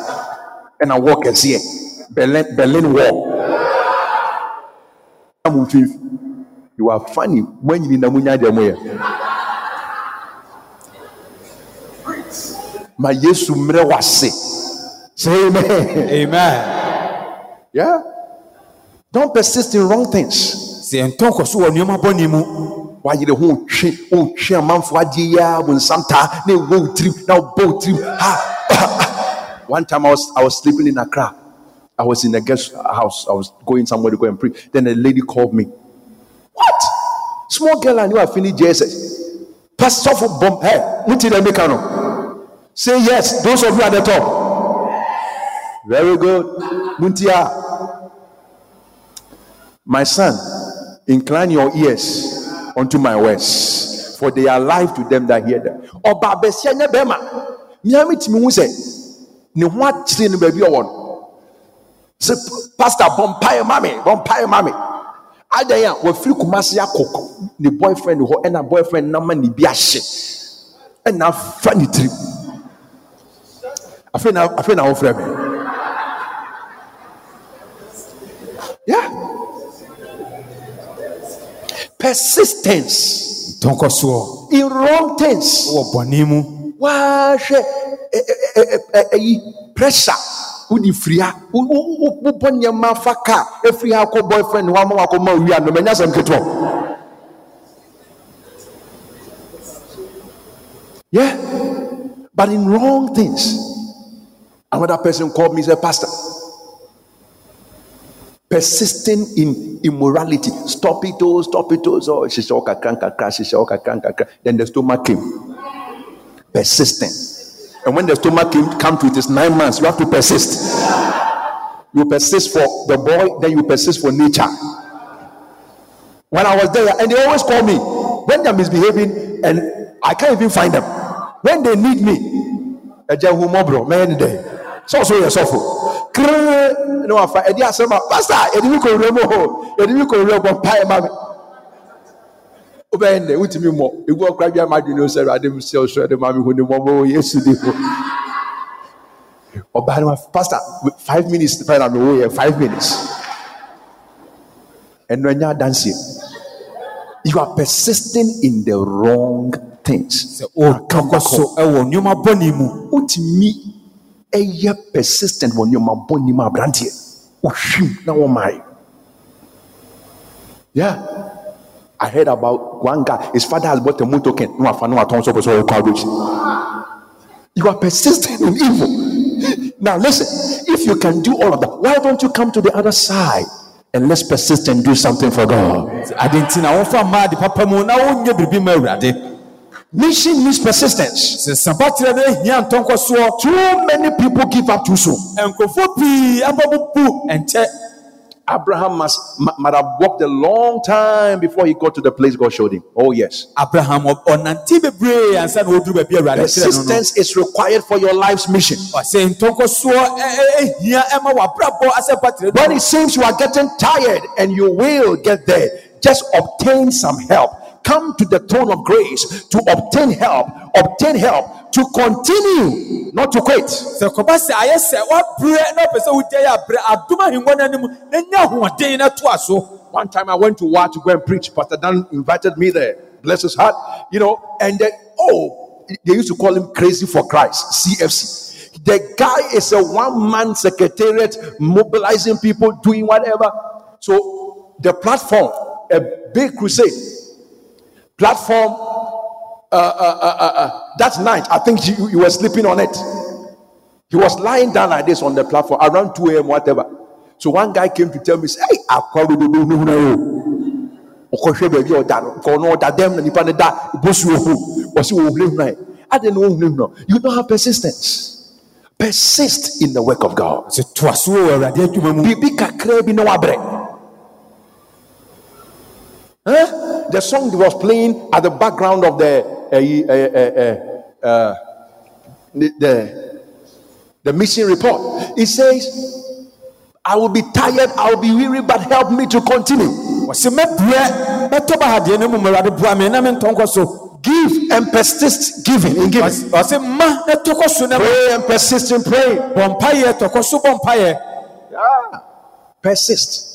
ɛna wɔ kɛseɛ berlin berlin wall. Na mo mfimfini you are funny. When anyini na mo nya deɛ mo yɛ ma yesu mmerɛ wase. Say amen. Amen. Yeah? Don't persist in wrong things. Sɛ yɛntɔn kɔ so wɔ nneɛma bɔne mu. Wayere ho twe wotwe amanfo adeɛ yi a wo nsam taa na ɛwɔ wo tirim na wobɔ wo tirim ha! [COUGHS] One time I was, I was sleeping in a Accra I was in a guest house. I was going somewhere to go and pray. Then a lady called me. What? Small girl I knew I finished JSS pastor for bomb. Hey say yes. Those of you at the top. Very good. Muntia my son incline your ears unto my words for they are life to them that hear them. Ọba abẹsíẹ nyẹ bẹẹma miami tìmí hu sẹ ne ho akyerɛ no baabi a ɔwɔ no sɛ pastor bɔ mpaeɛ ma me bɔ mpaeɛ ma me. Adan a wafiri kumase akɔ ne boyfriend hɔ ɛna boyfriend nama ne bi ahye ɛna afa ne tirim. Afei na afei na wɔfrɛ me. Yeah. Persistence. Tɔnkɔ soɔ in wrong things. Wɔ bɔne mu. Wahwɛ ɛyi pressure wodi firi ha wo- wo- wo- wobɔ nneɛma fa car ɛfiri ha kɔ boyfriend hɔ ama wakɔma owia no manya sɛm ketewa yeah. But in wrong things another person called me said pastor persisting in immorality stop it oh stop it oh so she said okay kakra kakra she said okay kakra kakra. Then the stomach came. Persistent. And when the stomach came, come to it is nine months, you have to persist. You persist for the boy, then you persist for nature. When I was there, and they always call me when they're misbehaving, and I can't even find them. When they need me, a jahumobro, man, day. So, so, so, no, I find a pastor, a difficult remo, a difficult remo. Wobɛyɛ nnɛ wotumi mmɔ ɛgu ɔkora bia madwene sɛ awurade m sɛ ɔsoro de ma me hu ne mmɔbɔ wɔ yesu di ho ɔbaa no ma pastor five minutes pɛ na mewɔ yɛ five minutes. Ɛno ɛnyɛ adanseɛ you are persisting in the wrong things. Sɛ ɔtɔnkɔ so ɛwɔ nneɛma bɔne mu. Wotumi ɛyɛ persistent wɔ nneɛma bɔne mu aberanteɛ wohwim na wɔmare yeah I heard about one guy, his father has bought a motorcade. No, I no, I don't so so. You are persistent in evil. Now, listen, if you can do all of that, why don't you come to the other side and let's persist and do something for God? ade nti na wɔmfa mmaa de papa mu na wonyɛ biribi ma awurade Mission needs persistence. sɛ sabaterɛ no ahia ntɔnkɔ Too many people give up too soon. Abraham must, mu- might have walked a long time before he got to the place God showed him. Oh, yes. abraham ɔ- ɔnante bebree ansa na wɔduru baabi a awurade kyerɛ no no Persistence is required for your life's mission. ɔsɛ ntɔnkɔ soɔ ɛ- ɛ- ahia ɛma wabrabɔ asɛ paterɛ When it seems you are getting tired and you will get there, just obtain some help. Come to the throne of grace to obtain help. Obtain help to continue, not to quit. One time I went to Wa to go and preach. Pastor Dan invited me there. Bless his heart. You know, and then, oh, they used to call him Crazy for Christ, CFC. The guy is a one man secretariat, mobilizing people, doing whatever. So, the platform, a big crusade, platform, uh, uh, uh, uh, uh, that night, I think you, you were sleeping on it. He was lying down like this on the platform around 2 a.m., whatever. So one guy came to tell me, say, Hey. Ɔkɔhwɛ baabi a ɔda no, nkɔ no ɔda dɛm na nipa no da bosu ohu. Ɔsi wɔ ohun ehun Adi na ohun ehun You don't have persistence. Persist in the work of God. sɛ toa wɔ awurade adwuma mu Bibi kakra bi na wabrɛ. Huh? The song was playing at the background of the uh, uh, uh, the, the mission report. It says, "I will be tired, I will be weary, but help me to continue." wɔsɛ mɛbrɛ mɛtɔ bahadeɛ no mu ma awurade boa me na mentɔnkɔ so Give and persist giving in giving. Ɔs- ɔse ma na tɔkɔ so na Pray and persist in praying. bɔ mpayɛ tɔkɔ so bɔ mpayɛ Persist.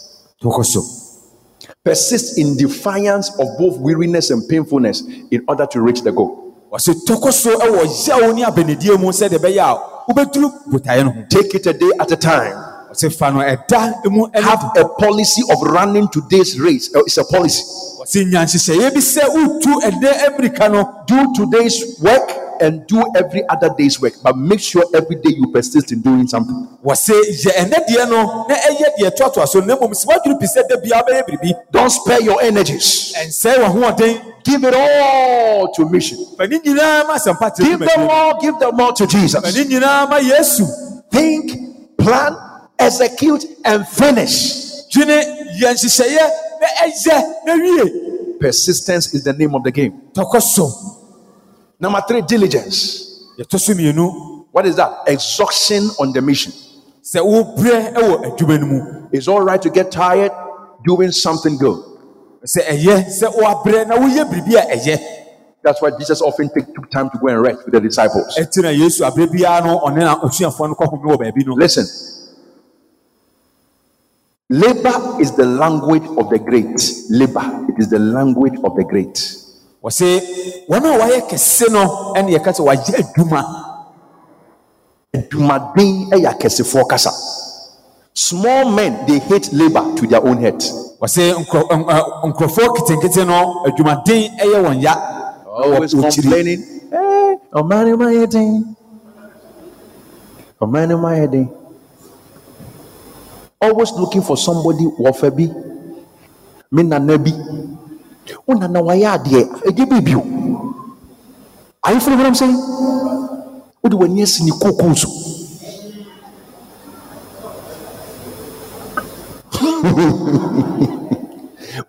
Persist in defiance of both weariness and painfulness in order to reach the goal. ɔse tɔkɔ so ɛwɔ yaw ne abɛnidie mu sɛdeɛ ɛbɛyɛ a wobɛduru botaeɛ no ho Take it a day at a time. ɔse fa no ɛda mu ɛne Have a policy of running today's race. Uh, It's a policy. ɔse nya nhyehyɛeɛ bi sɛ wotu ɛdɛ amirika no Do today's work and do every other day's work, but make sure every day you persist in doing something. wɔse yɛ ɛnɛ deɛ no na ɛyɛ deɛ toatoa so na mmom sɛ woadwene pi sɛ da biaa wobɛyɛ biribi Don't spare your energies. and say what ɛnsɛe w'ahoɔden Give it all to mission. fa ne nyinaa ma asɛmpa Give them all, give them all to Jesus. Think, plan, execute, and finish. dwene yɛ nhyehyɛeɛ na ɛyɛ na wie Persistence is the name of the game. Number three, diligence. yɛtɔ so mmienu What is that? Exhaustion on the mission. sɛ wobrɛ ɛwɔ adwuma no mu It's all right to get tired doing something good. sɛ ɛyɛ sɛ woabrɛ na woyɛ biribi a ɛyɛ That's why Jesus often took time to go and rest with the disciples. ɛti na yesu aberɛ biara no ɔne na osuafoɔ no kɔhome wɔ baabi no Listen. Labor is the language of the great. Labor, it is the language of the great. Wɔse wɔn a wɔayɛ kɛse no ɛne yɛka sɛ wɔayɛ adwuma Adwumaden ɛyɛ akɛsefoɔ kasa. Small men, they hate labor to their own head. wɔse nkurɔ- ɛn- ɛ, nkurɔfoɔ ketenkete no adwumaden ɛyɛ wɔn ya Wɔ- complaining. Hey, ɔman ni ma yɛ den. Ɔman ni ma yɛ den. Always looking for somebody wɔfɛ bi. Me nana bi. Wo nana wayɛ adeɛ. Ɛgye bi bio. Are you feeling what I'm saying? Wode w'ani asi ne kookoo so.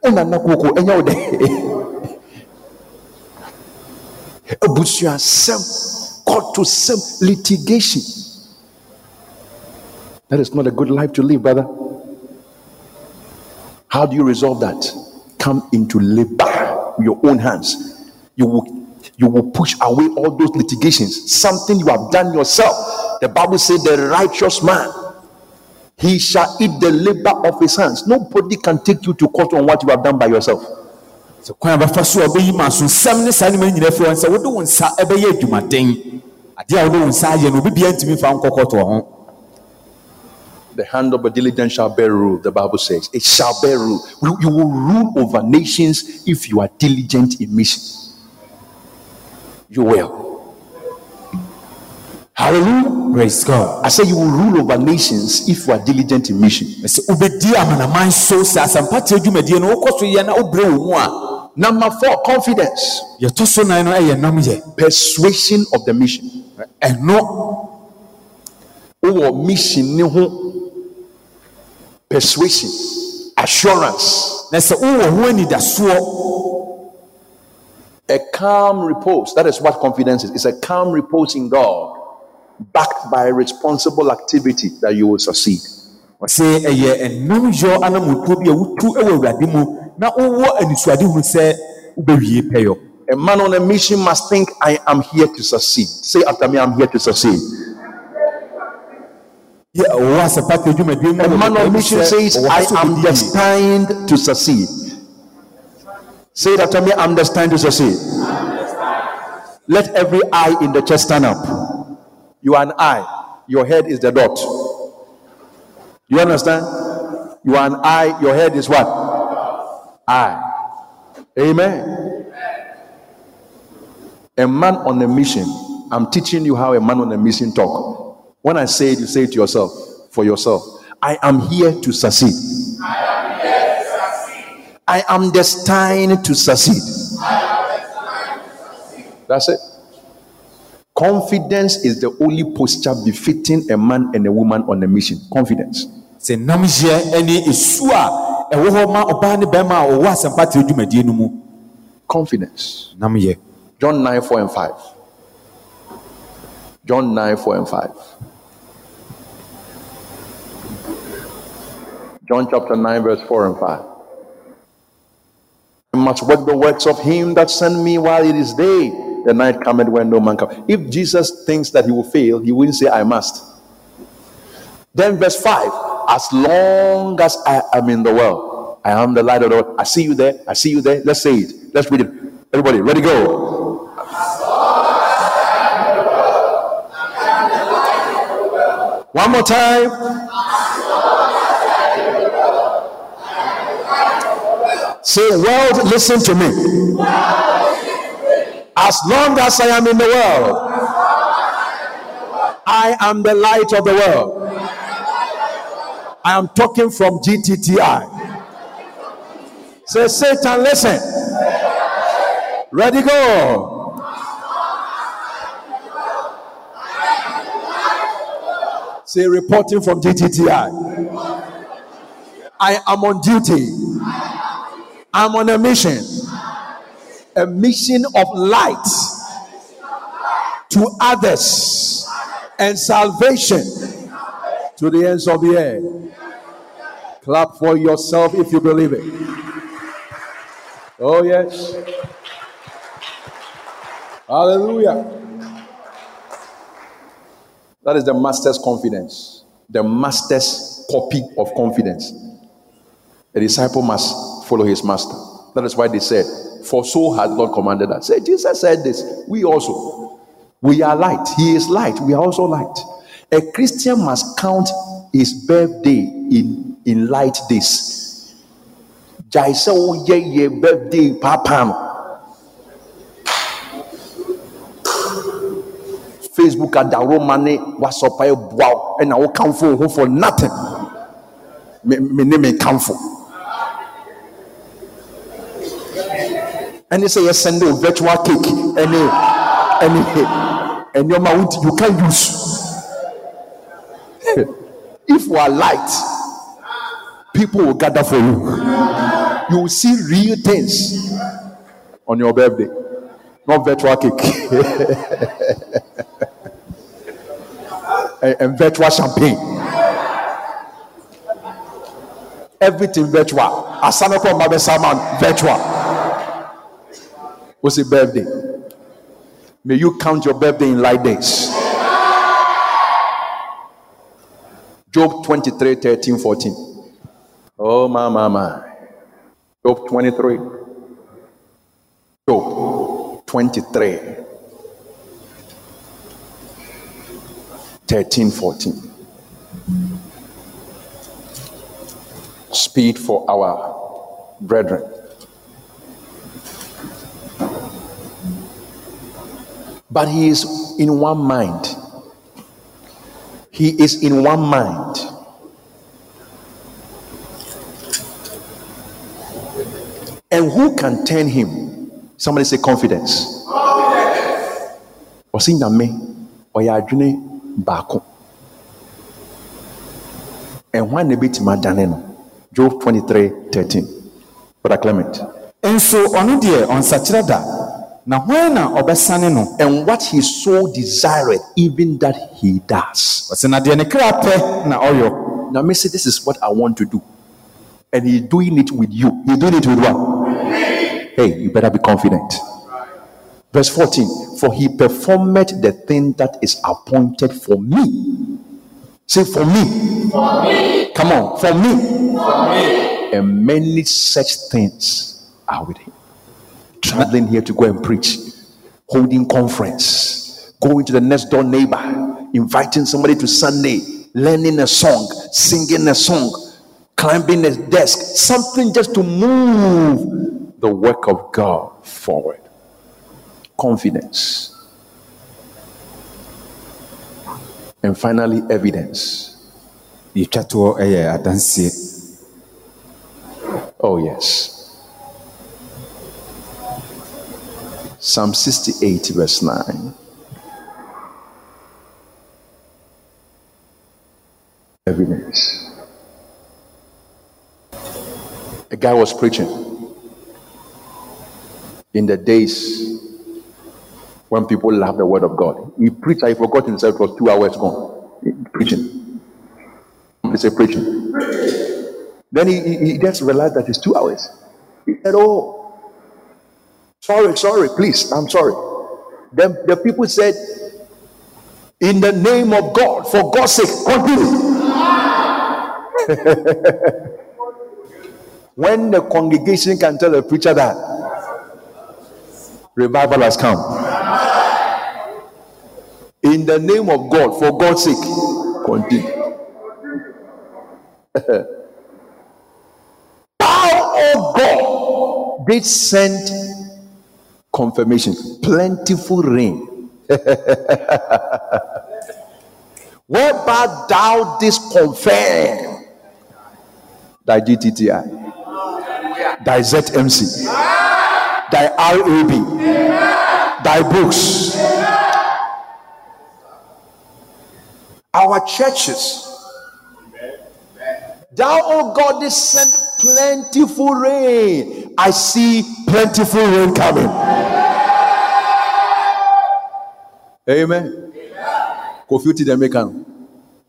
Wo [LAUGHS] nana kookoo ɛnyɛ wo dɛ. [LAUGHS] abusuasɛm kɔtosɛm litigation that is not a good life to live brother how do you resolve that come into labor with your own hands. You will you will push away all those litigations. Something you have done yourself. The bible says the righteous man he shall eat the labor of his hands. Nobody can take you to court on what you have done by yourself. Adeɛ a wode wo nsa ayɛ no obi bia ntumi fa nkɔkɔtɔ ho The hand of a diligent shall bear rule, the Bible says. It shall bear rule. You, will rule over nations if you are diligent in mission. You will. Hallelujah. praise god I say you will rule over nations if you are diligent in mission. sɛ wobɛdi amanaman so sɛ asɛmpate adwumadie no wokɔ so yɛ na wobrɛ wo mu a Number four, confidence. yɛtɔ so nan no ɛyɛ nam yɛ Persuasion of the mission. ɛno Our mission, ne ho persuasion, assurance, na sɛ wowɔ ho anidasoɔ a calm repose. That is what confidence is. It's a calm repose in God, backed by responsible activity that you will succeed. ɔsɛ ɛyɛ ɛnam yɔ anamotuo bi a wotu wɔ awurade mu na wowɔ anisoade hunu sɛ wobɛwie pɛyɔ A man on a mission must think, I am here to succeed. Say after me, I'm here to succeed. yɛ ɔwɔ asɛmpate adwumadie mu A man on mission says, I am destined to succeed. Say that after me, I'm destined to succeed. Let every eye in the chest stand up. You are an eye, your head is the dot. You understand? You are an eye, your head is what? Eye. Amen. A man on a mission. I'm teaching you how a man on a mission talk. When I say it, you say it to yourself, for yourself. I am here to succeed. I am destined to succeed. That's it. Confidence is the only posture befitting a man and a woman on a mission. Confidence. sɛ nam yɛ ne esu a ɛwɔ hɔ ma ɔbaa ne bɛrima a ɔwɔ asɛmpate adwumadie no mu Confidence. nam yɛ John 9, 4 and 5. John 9, 4 and 5. John chapter 9, verse 4 and 5. I must work the works of him that sent me while it is day. The night cometh when no man comes. If Jesus thinks that he will fail, he wouldn't say, I must. Then, verse 5 As long as I am in the world, I am the light of the world. I see you there. I see you there. Let's say it. Let's read it. Everybody, ready, go. One more time. Say, world, listen to me. As long as I am in the world, I am the light of the world. I am talking from GTTI. Say, Satan, listen. Ready, go. Say, reporting from GTTI. I am on duty. I'm on a mission. A mission of light to others and salvation to the ends of the earth. Clap for yourself if you believe it. Oh, yes. Hallelujah. That is the master's confidence, the master's copy of confidence. A disciple must follow his master. That is why they said, For so has God commanded us. Say, Jesus said this. We also. We are light. He is light. We are also light. A Christian must count his birthday in, in light days. Jai sɛ ye ye birthday papa facebook adaro ma ne wasɔpa aboa ɛna wokamfo wo ho for for nothing me ne me kamfo ɛne sɛ yɛsɛnde o virtual cake. Ɛne ɛne ɛnneɛma wo you can use. [LAUGHS] If we are light people will gather for you. You will see real things on your birthday. Not virtual cake. [LAUGHS] And, and virtual champagne. Everything virtual. Asanekɔ mma bɛ saman virtual. What's your birthday? May you count your birthday in light days. Job 23, 13, 14. Oh, my, my, my. Job 23. Job 23. 13, 14. Speed for our brethren. But he is in one mind. He is in one mind. And who can turn him? Somebody say confidence. Ɔsi nyame ɔyɛ adwene baako. Ɛhwan na ebetumi adane no? Job twenty three thirteen. Brother Clement. Nso ɔno deɛ ɔnsakyerɛ da. Na hwan na ɔbɛsane no and what he so desired even that he does. Ɔsɛ na deɛ ne kra pɛ na ɔyɔ now me say this is what i want to do. And he's doing it with you. He's doing it with what? Hey you better be confident. Verse 14 for he performed the thing that is appointed for me. Say for me, for me. come on for me. for me. And many such things are with him traveling here to go and preach, holding conference, going to the next door neighbor, inviting somebody to Sunday, learning a song, singing a song, climbing a desk, something just to move the work of God forward. Confidence. And finally, evidence. You try to eh, see it. Oh, yes. Psalm 68, verse 9. Evidence. A guy was preaching in the days when people love the word of God. He preached, I forgot himself, it was two hours gone. Preaching. He said, preaching. Then he, he, he just realized that it's two hours. He said, Oh, Sorry, sorry, please. I'm sorry. Then the people said, In the name of God, for God's sake, continue. [LAUGHS] when the congregation can tell the preacher that revival has come. In the name of God, for God's sake, continue. [LAUGHS] Thou, oh God, did send confirmation, plentiful rain. [LAUGHS] Whereby thou didst confirm thy GTTI, thy ZMC, thy RAB, thy books. Our churches. Thou, O God, did send plentiful rain. I see plentiful rain coming. Amen. Kofi the American.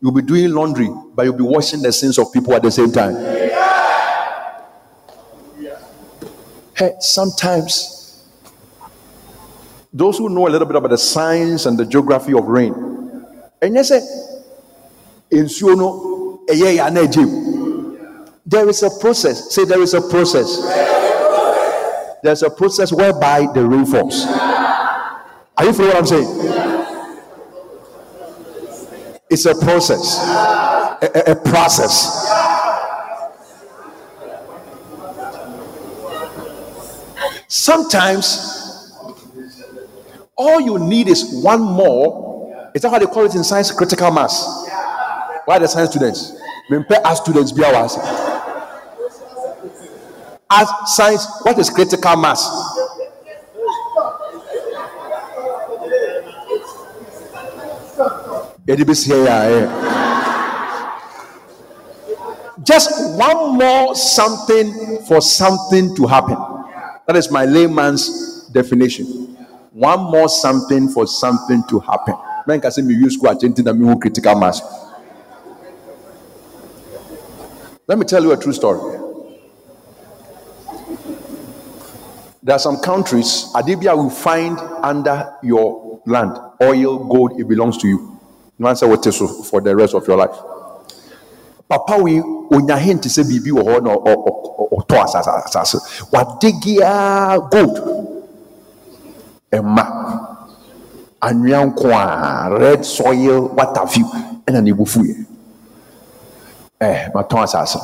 You'll be doing laundry, but you'll be washing the sins of people at the same time. Hey, sometimes those who know a little bit about the science and the geography of rain, and you say, there is a process. Say, there is a process. There's a process whereby the rain falls. Are you following what I'm saying? It's a process, a, a, a process. Sometimes all you need is one more. Is that how they call it in science? Critical mass. Why the science students? Prepare as students be ours. As science, what is critical mass? Just one more something for something to happen. That is my layman's definition. One more something for something to happen. Men can say me use critical mass. Let me tell you a true story. There are some countries, Adibia will find under your land oil, gold, it belongs to you. No answer what is for the rest of your life. Papa, we onya hint sɛ biribi wɔ hɔ na ɔtɔ asase asase wadegia gold. Ɛma anwea nko red soil water view ɛna ne bufu yɛ ɛɛ matɔn asase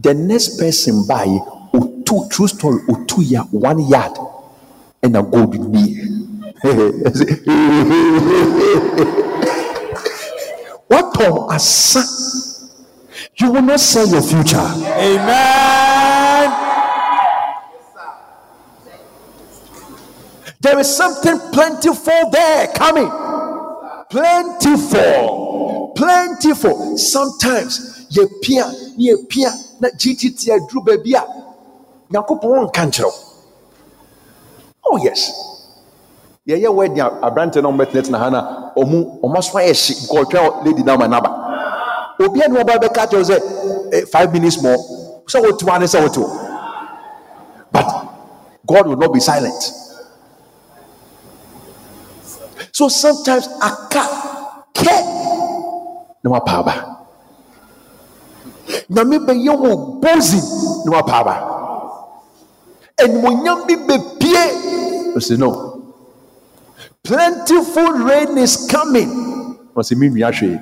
the next person baayɛ otu true story otu ya one yard ɛna gold bi watɔn asa. You will not sell your future. Amen. There is something plentiful there coming. Plentiful. Plentiful. Sometimes you peer, you peer, na GTT baabi a Nyankopɔn nka nkyerɛw. Oh yes. yɛyɛ wedding aberante na ɔmbɛtenatena ha na ɔmo ɔmo aso ayɛ hye. Nkɔɔtwa lady na ɔma naba. Obi a ne wɔba bɛka kyerɛw sɛ five minutes more. Sɛ wotu ane sɛ wotu but god will not be silent. So sometimes aka kɛ na wapa aba. Nyame bɛyɛ wɔ bozin na wapa aba animonyam bi bɛpie ɔsɛ no. Plentiful rain is coming. Ɔsɛ me nwia hwee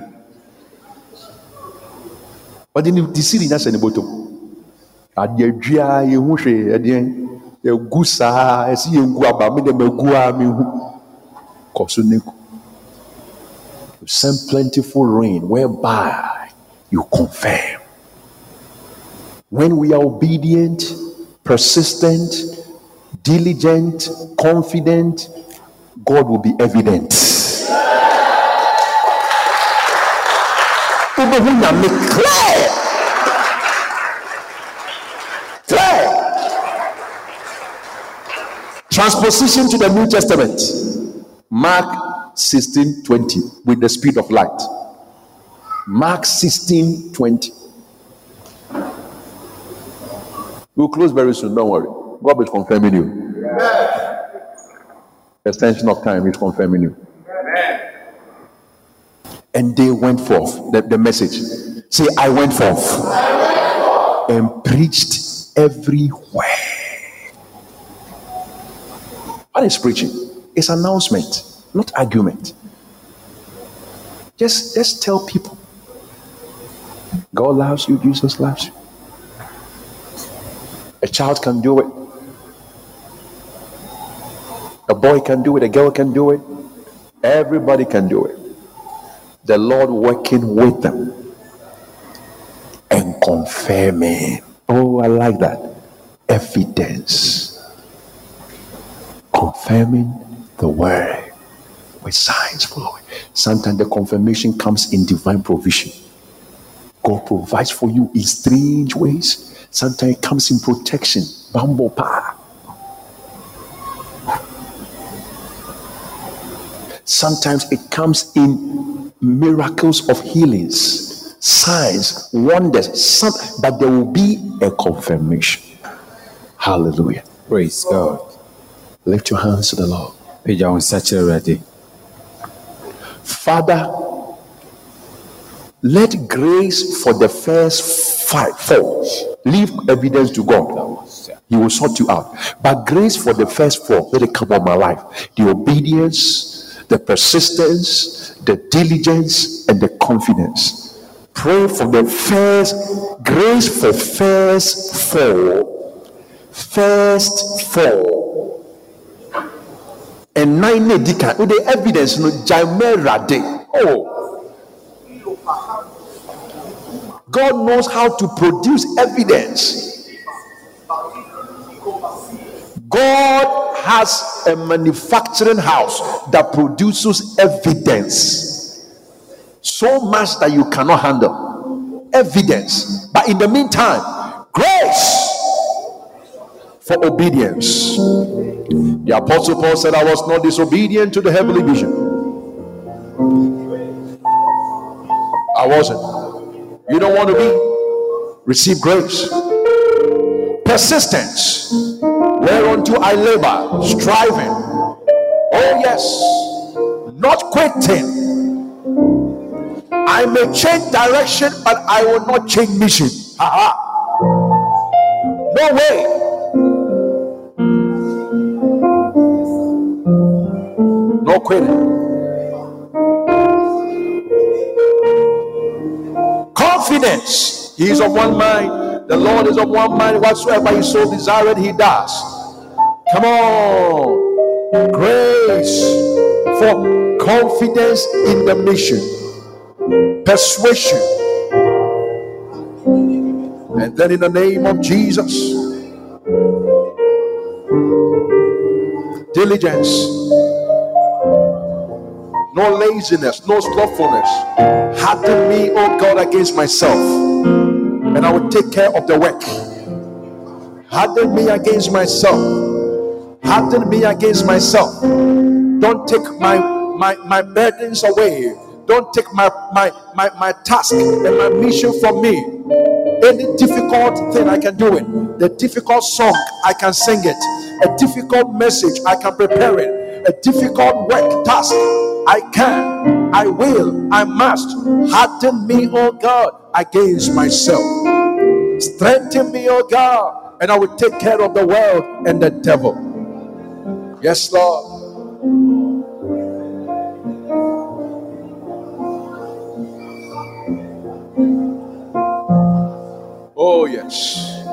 ɔde ne de siri na hyɛ ne bɔtɔm adeɛ dua yɛhu hwee ɛdeɛ yɛgu saa ɛsi yɛngu aba me dɛ magu a mehu kɔ so ne ku. You send plentiful rain whereby you confirm. When we are obedient persistent diligent confident god will be evident. Transposition to the new testament. Mark 16 20 with the speed of light. Mark 16 20 we'll close very soon don't worry god is confirming you Extension of time is confirming you. Amen. And they went forth. The, the message. Say, I went forth. And preached everywhere. What is preaching? It's announcement, not argument. Just, just tell people God loves you, Jesus loves you. A child can do it. A boy can do it, a girl can do it. Everybody can do it. The Lord working with them and confirming. Oh, I like that. Evidence. Confirming the word with signs following. Sometimes the confirmation comes in divine provision. God provides for you in strange ways. Sometimes it comes in protection. Bambo power. Sometimes it comes in miracles of healings, signs, wonders, some, but there will be a confirmation. Hallelujah. Praise God. Lift your hands to the Lord. Pagya wo nsa kyerɛ Awurade. Father, let grace for the first five, four, leave evidence to God. He will sort you out. But grace for the first four, let it come on my life. The obedience, the persistence, the diligence, and the confidence. Pray for the first grace for first four. First four. And nine the evidence no jamera de. Oh. God knows how to produce evidence. God has a manufacturing house that produces evidence so much that you cannot handle. Evidence. But in the meantime, grace for obedience. The Apostle Paul said, I was not disobedient to the heavenly vision. I wasn't. You don't want to be? Receive grace. Persistence. Whereunto I labor, striving. Oh, yes. Not quitting. I may change direction, but I will not change mission. Aha. No way. No quitting. Confidence. He is of one mind. The Lord is of one mind. Whatsoever he so desired, he does. Come on. Grace for confidence in the mission. Persuasion. And then in the name of Jesus, diligence, no laziness, no slothfulness. Harden me, oh God, against myself, and I will take care of the work. Harden me against myself. Harden me against myself. Don't take my my my burdens away. Don't take my my my, my task and my mission from me. Any difficult thing I can do it. The difficult song I can sing it. A difficult message I can prepare it. A difficult work task I can, I will, I must. Harden me, oh God, against myself. Strengthen me, oh God, and I will take care of the world and the devil. Yes, Lord. Oh, yes.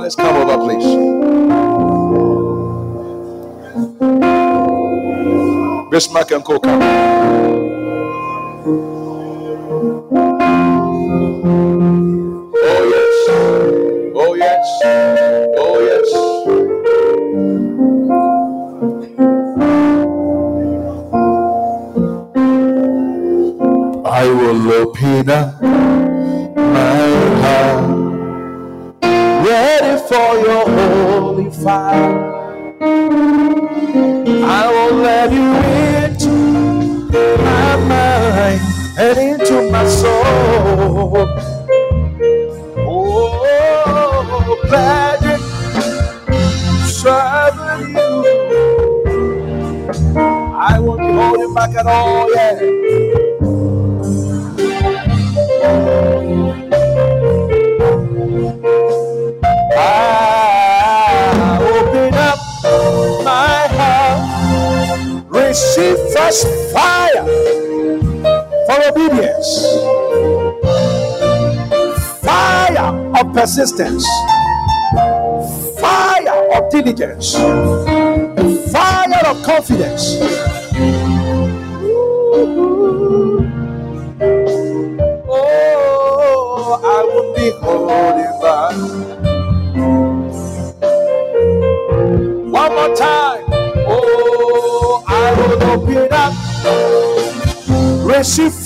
Let's come over, please. Bismarck and Coca. Oh, yes. Oh, yes. Oh, yes. I will open up my ready for your holy fire. I will let you into my mind. and into my soul. Oh, pledging, serving you. I won't be holding back at all, yeah. Obedience, fire of persistence, fire of diligence, fire of confidence. Oh, I won't be holding back. One more time. Oh, I will open up. Receive.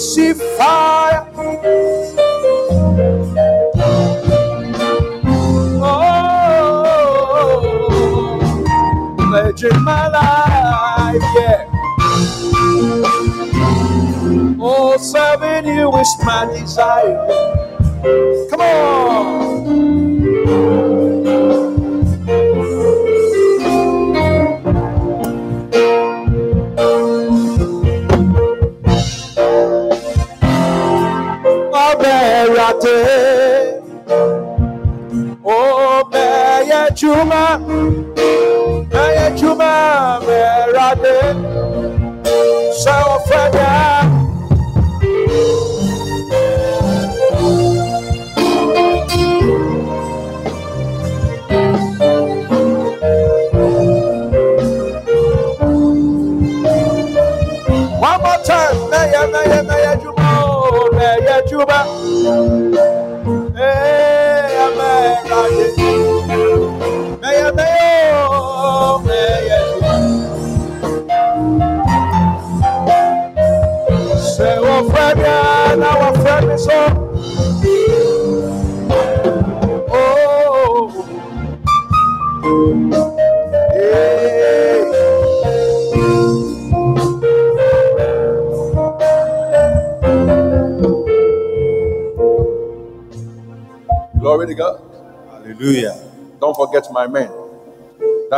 Receive fire. Oh, pledging my life, yeah. Oh, serving you is my desire.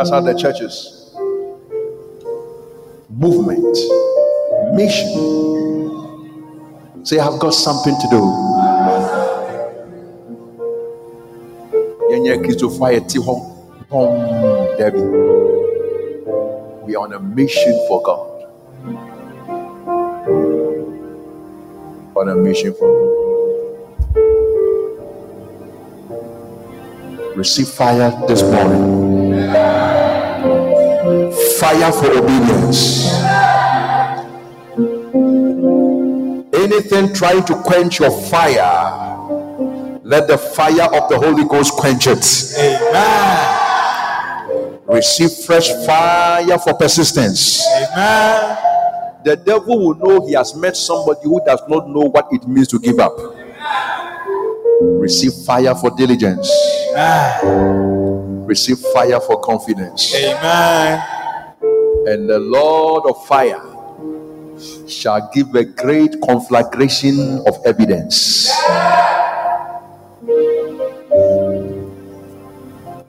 That's how the. Movement, mission. Say, I've got something to do. We are on a mission for God. On a mission for God. Receive fire this morning. Fire for obedience. Anything trying to quench your fire, let the fire of the Holy Ghost quench it. Amen. Receive fresh fire for persistence. Amen. The devil will know he has met somebody who does not know what it means to give up. Receive fire for diligence. Amen. Receive fire for confidence. Amen. And the Lord of fire shall give a great conflagration of evidence.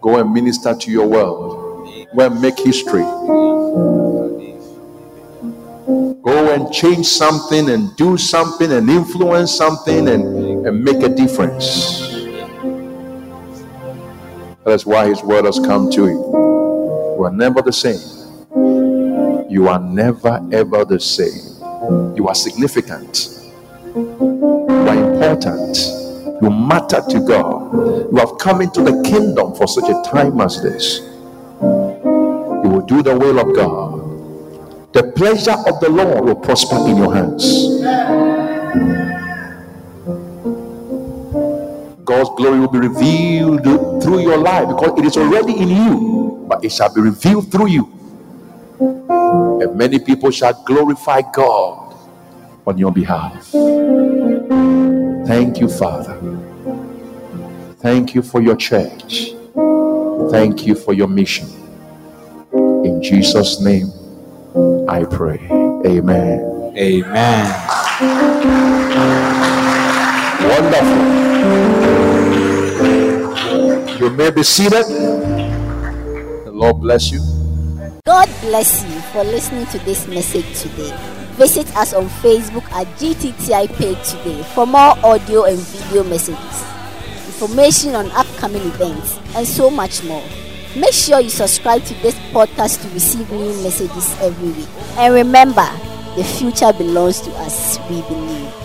Go and minister to your world. Go and make history. Go and change something and do something and influence something and, and make a difference. That's why his word has come to you. You are never the same. You are never ever the same. You are significant. You are important. You matter to God. You have come into the kingdom for such a time as this. You will do the will of God. The pleasure of the Lord will prosper in your hands. God's glory will be revealed through your life because it is already in you, but it shall be revealed through you. And many people shall glorify God on your behalf. Thank you, Father. Thank you for your church. Thank you for your mission. In Jesus' name, I pray. Amen. Amen. Wonderful. You may be seated. The Lord bless you. God bless you for listening to this message today. Visit us on Facebook at GTTI page today for more audio and video messages, information on upcoming events, and so much more. Make sure you subscribe to this podcast to receive new messages every week. And remember, the future belongs to us, we believe.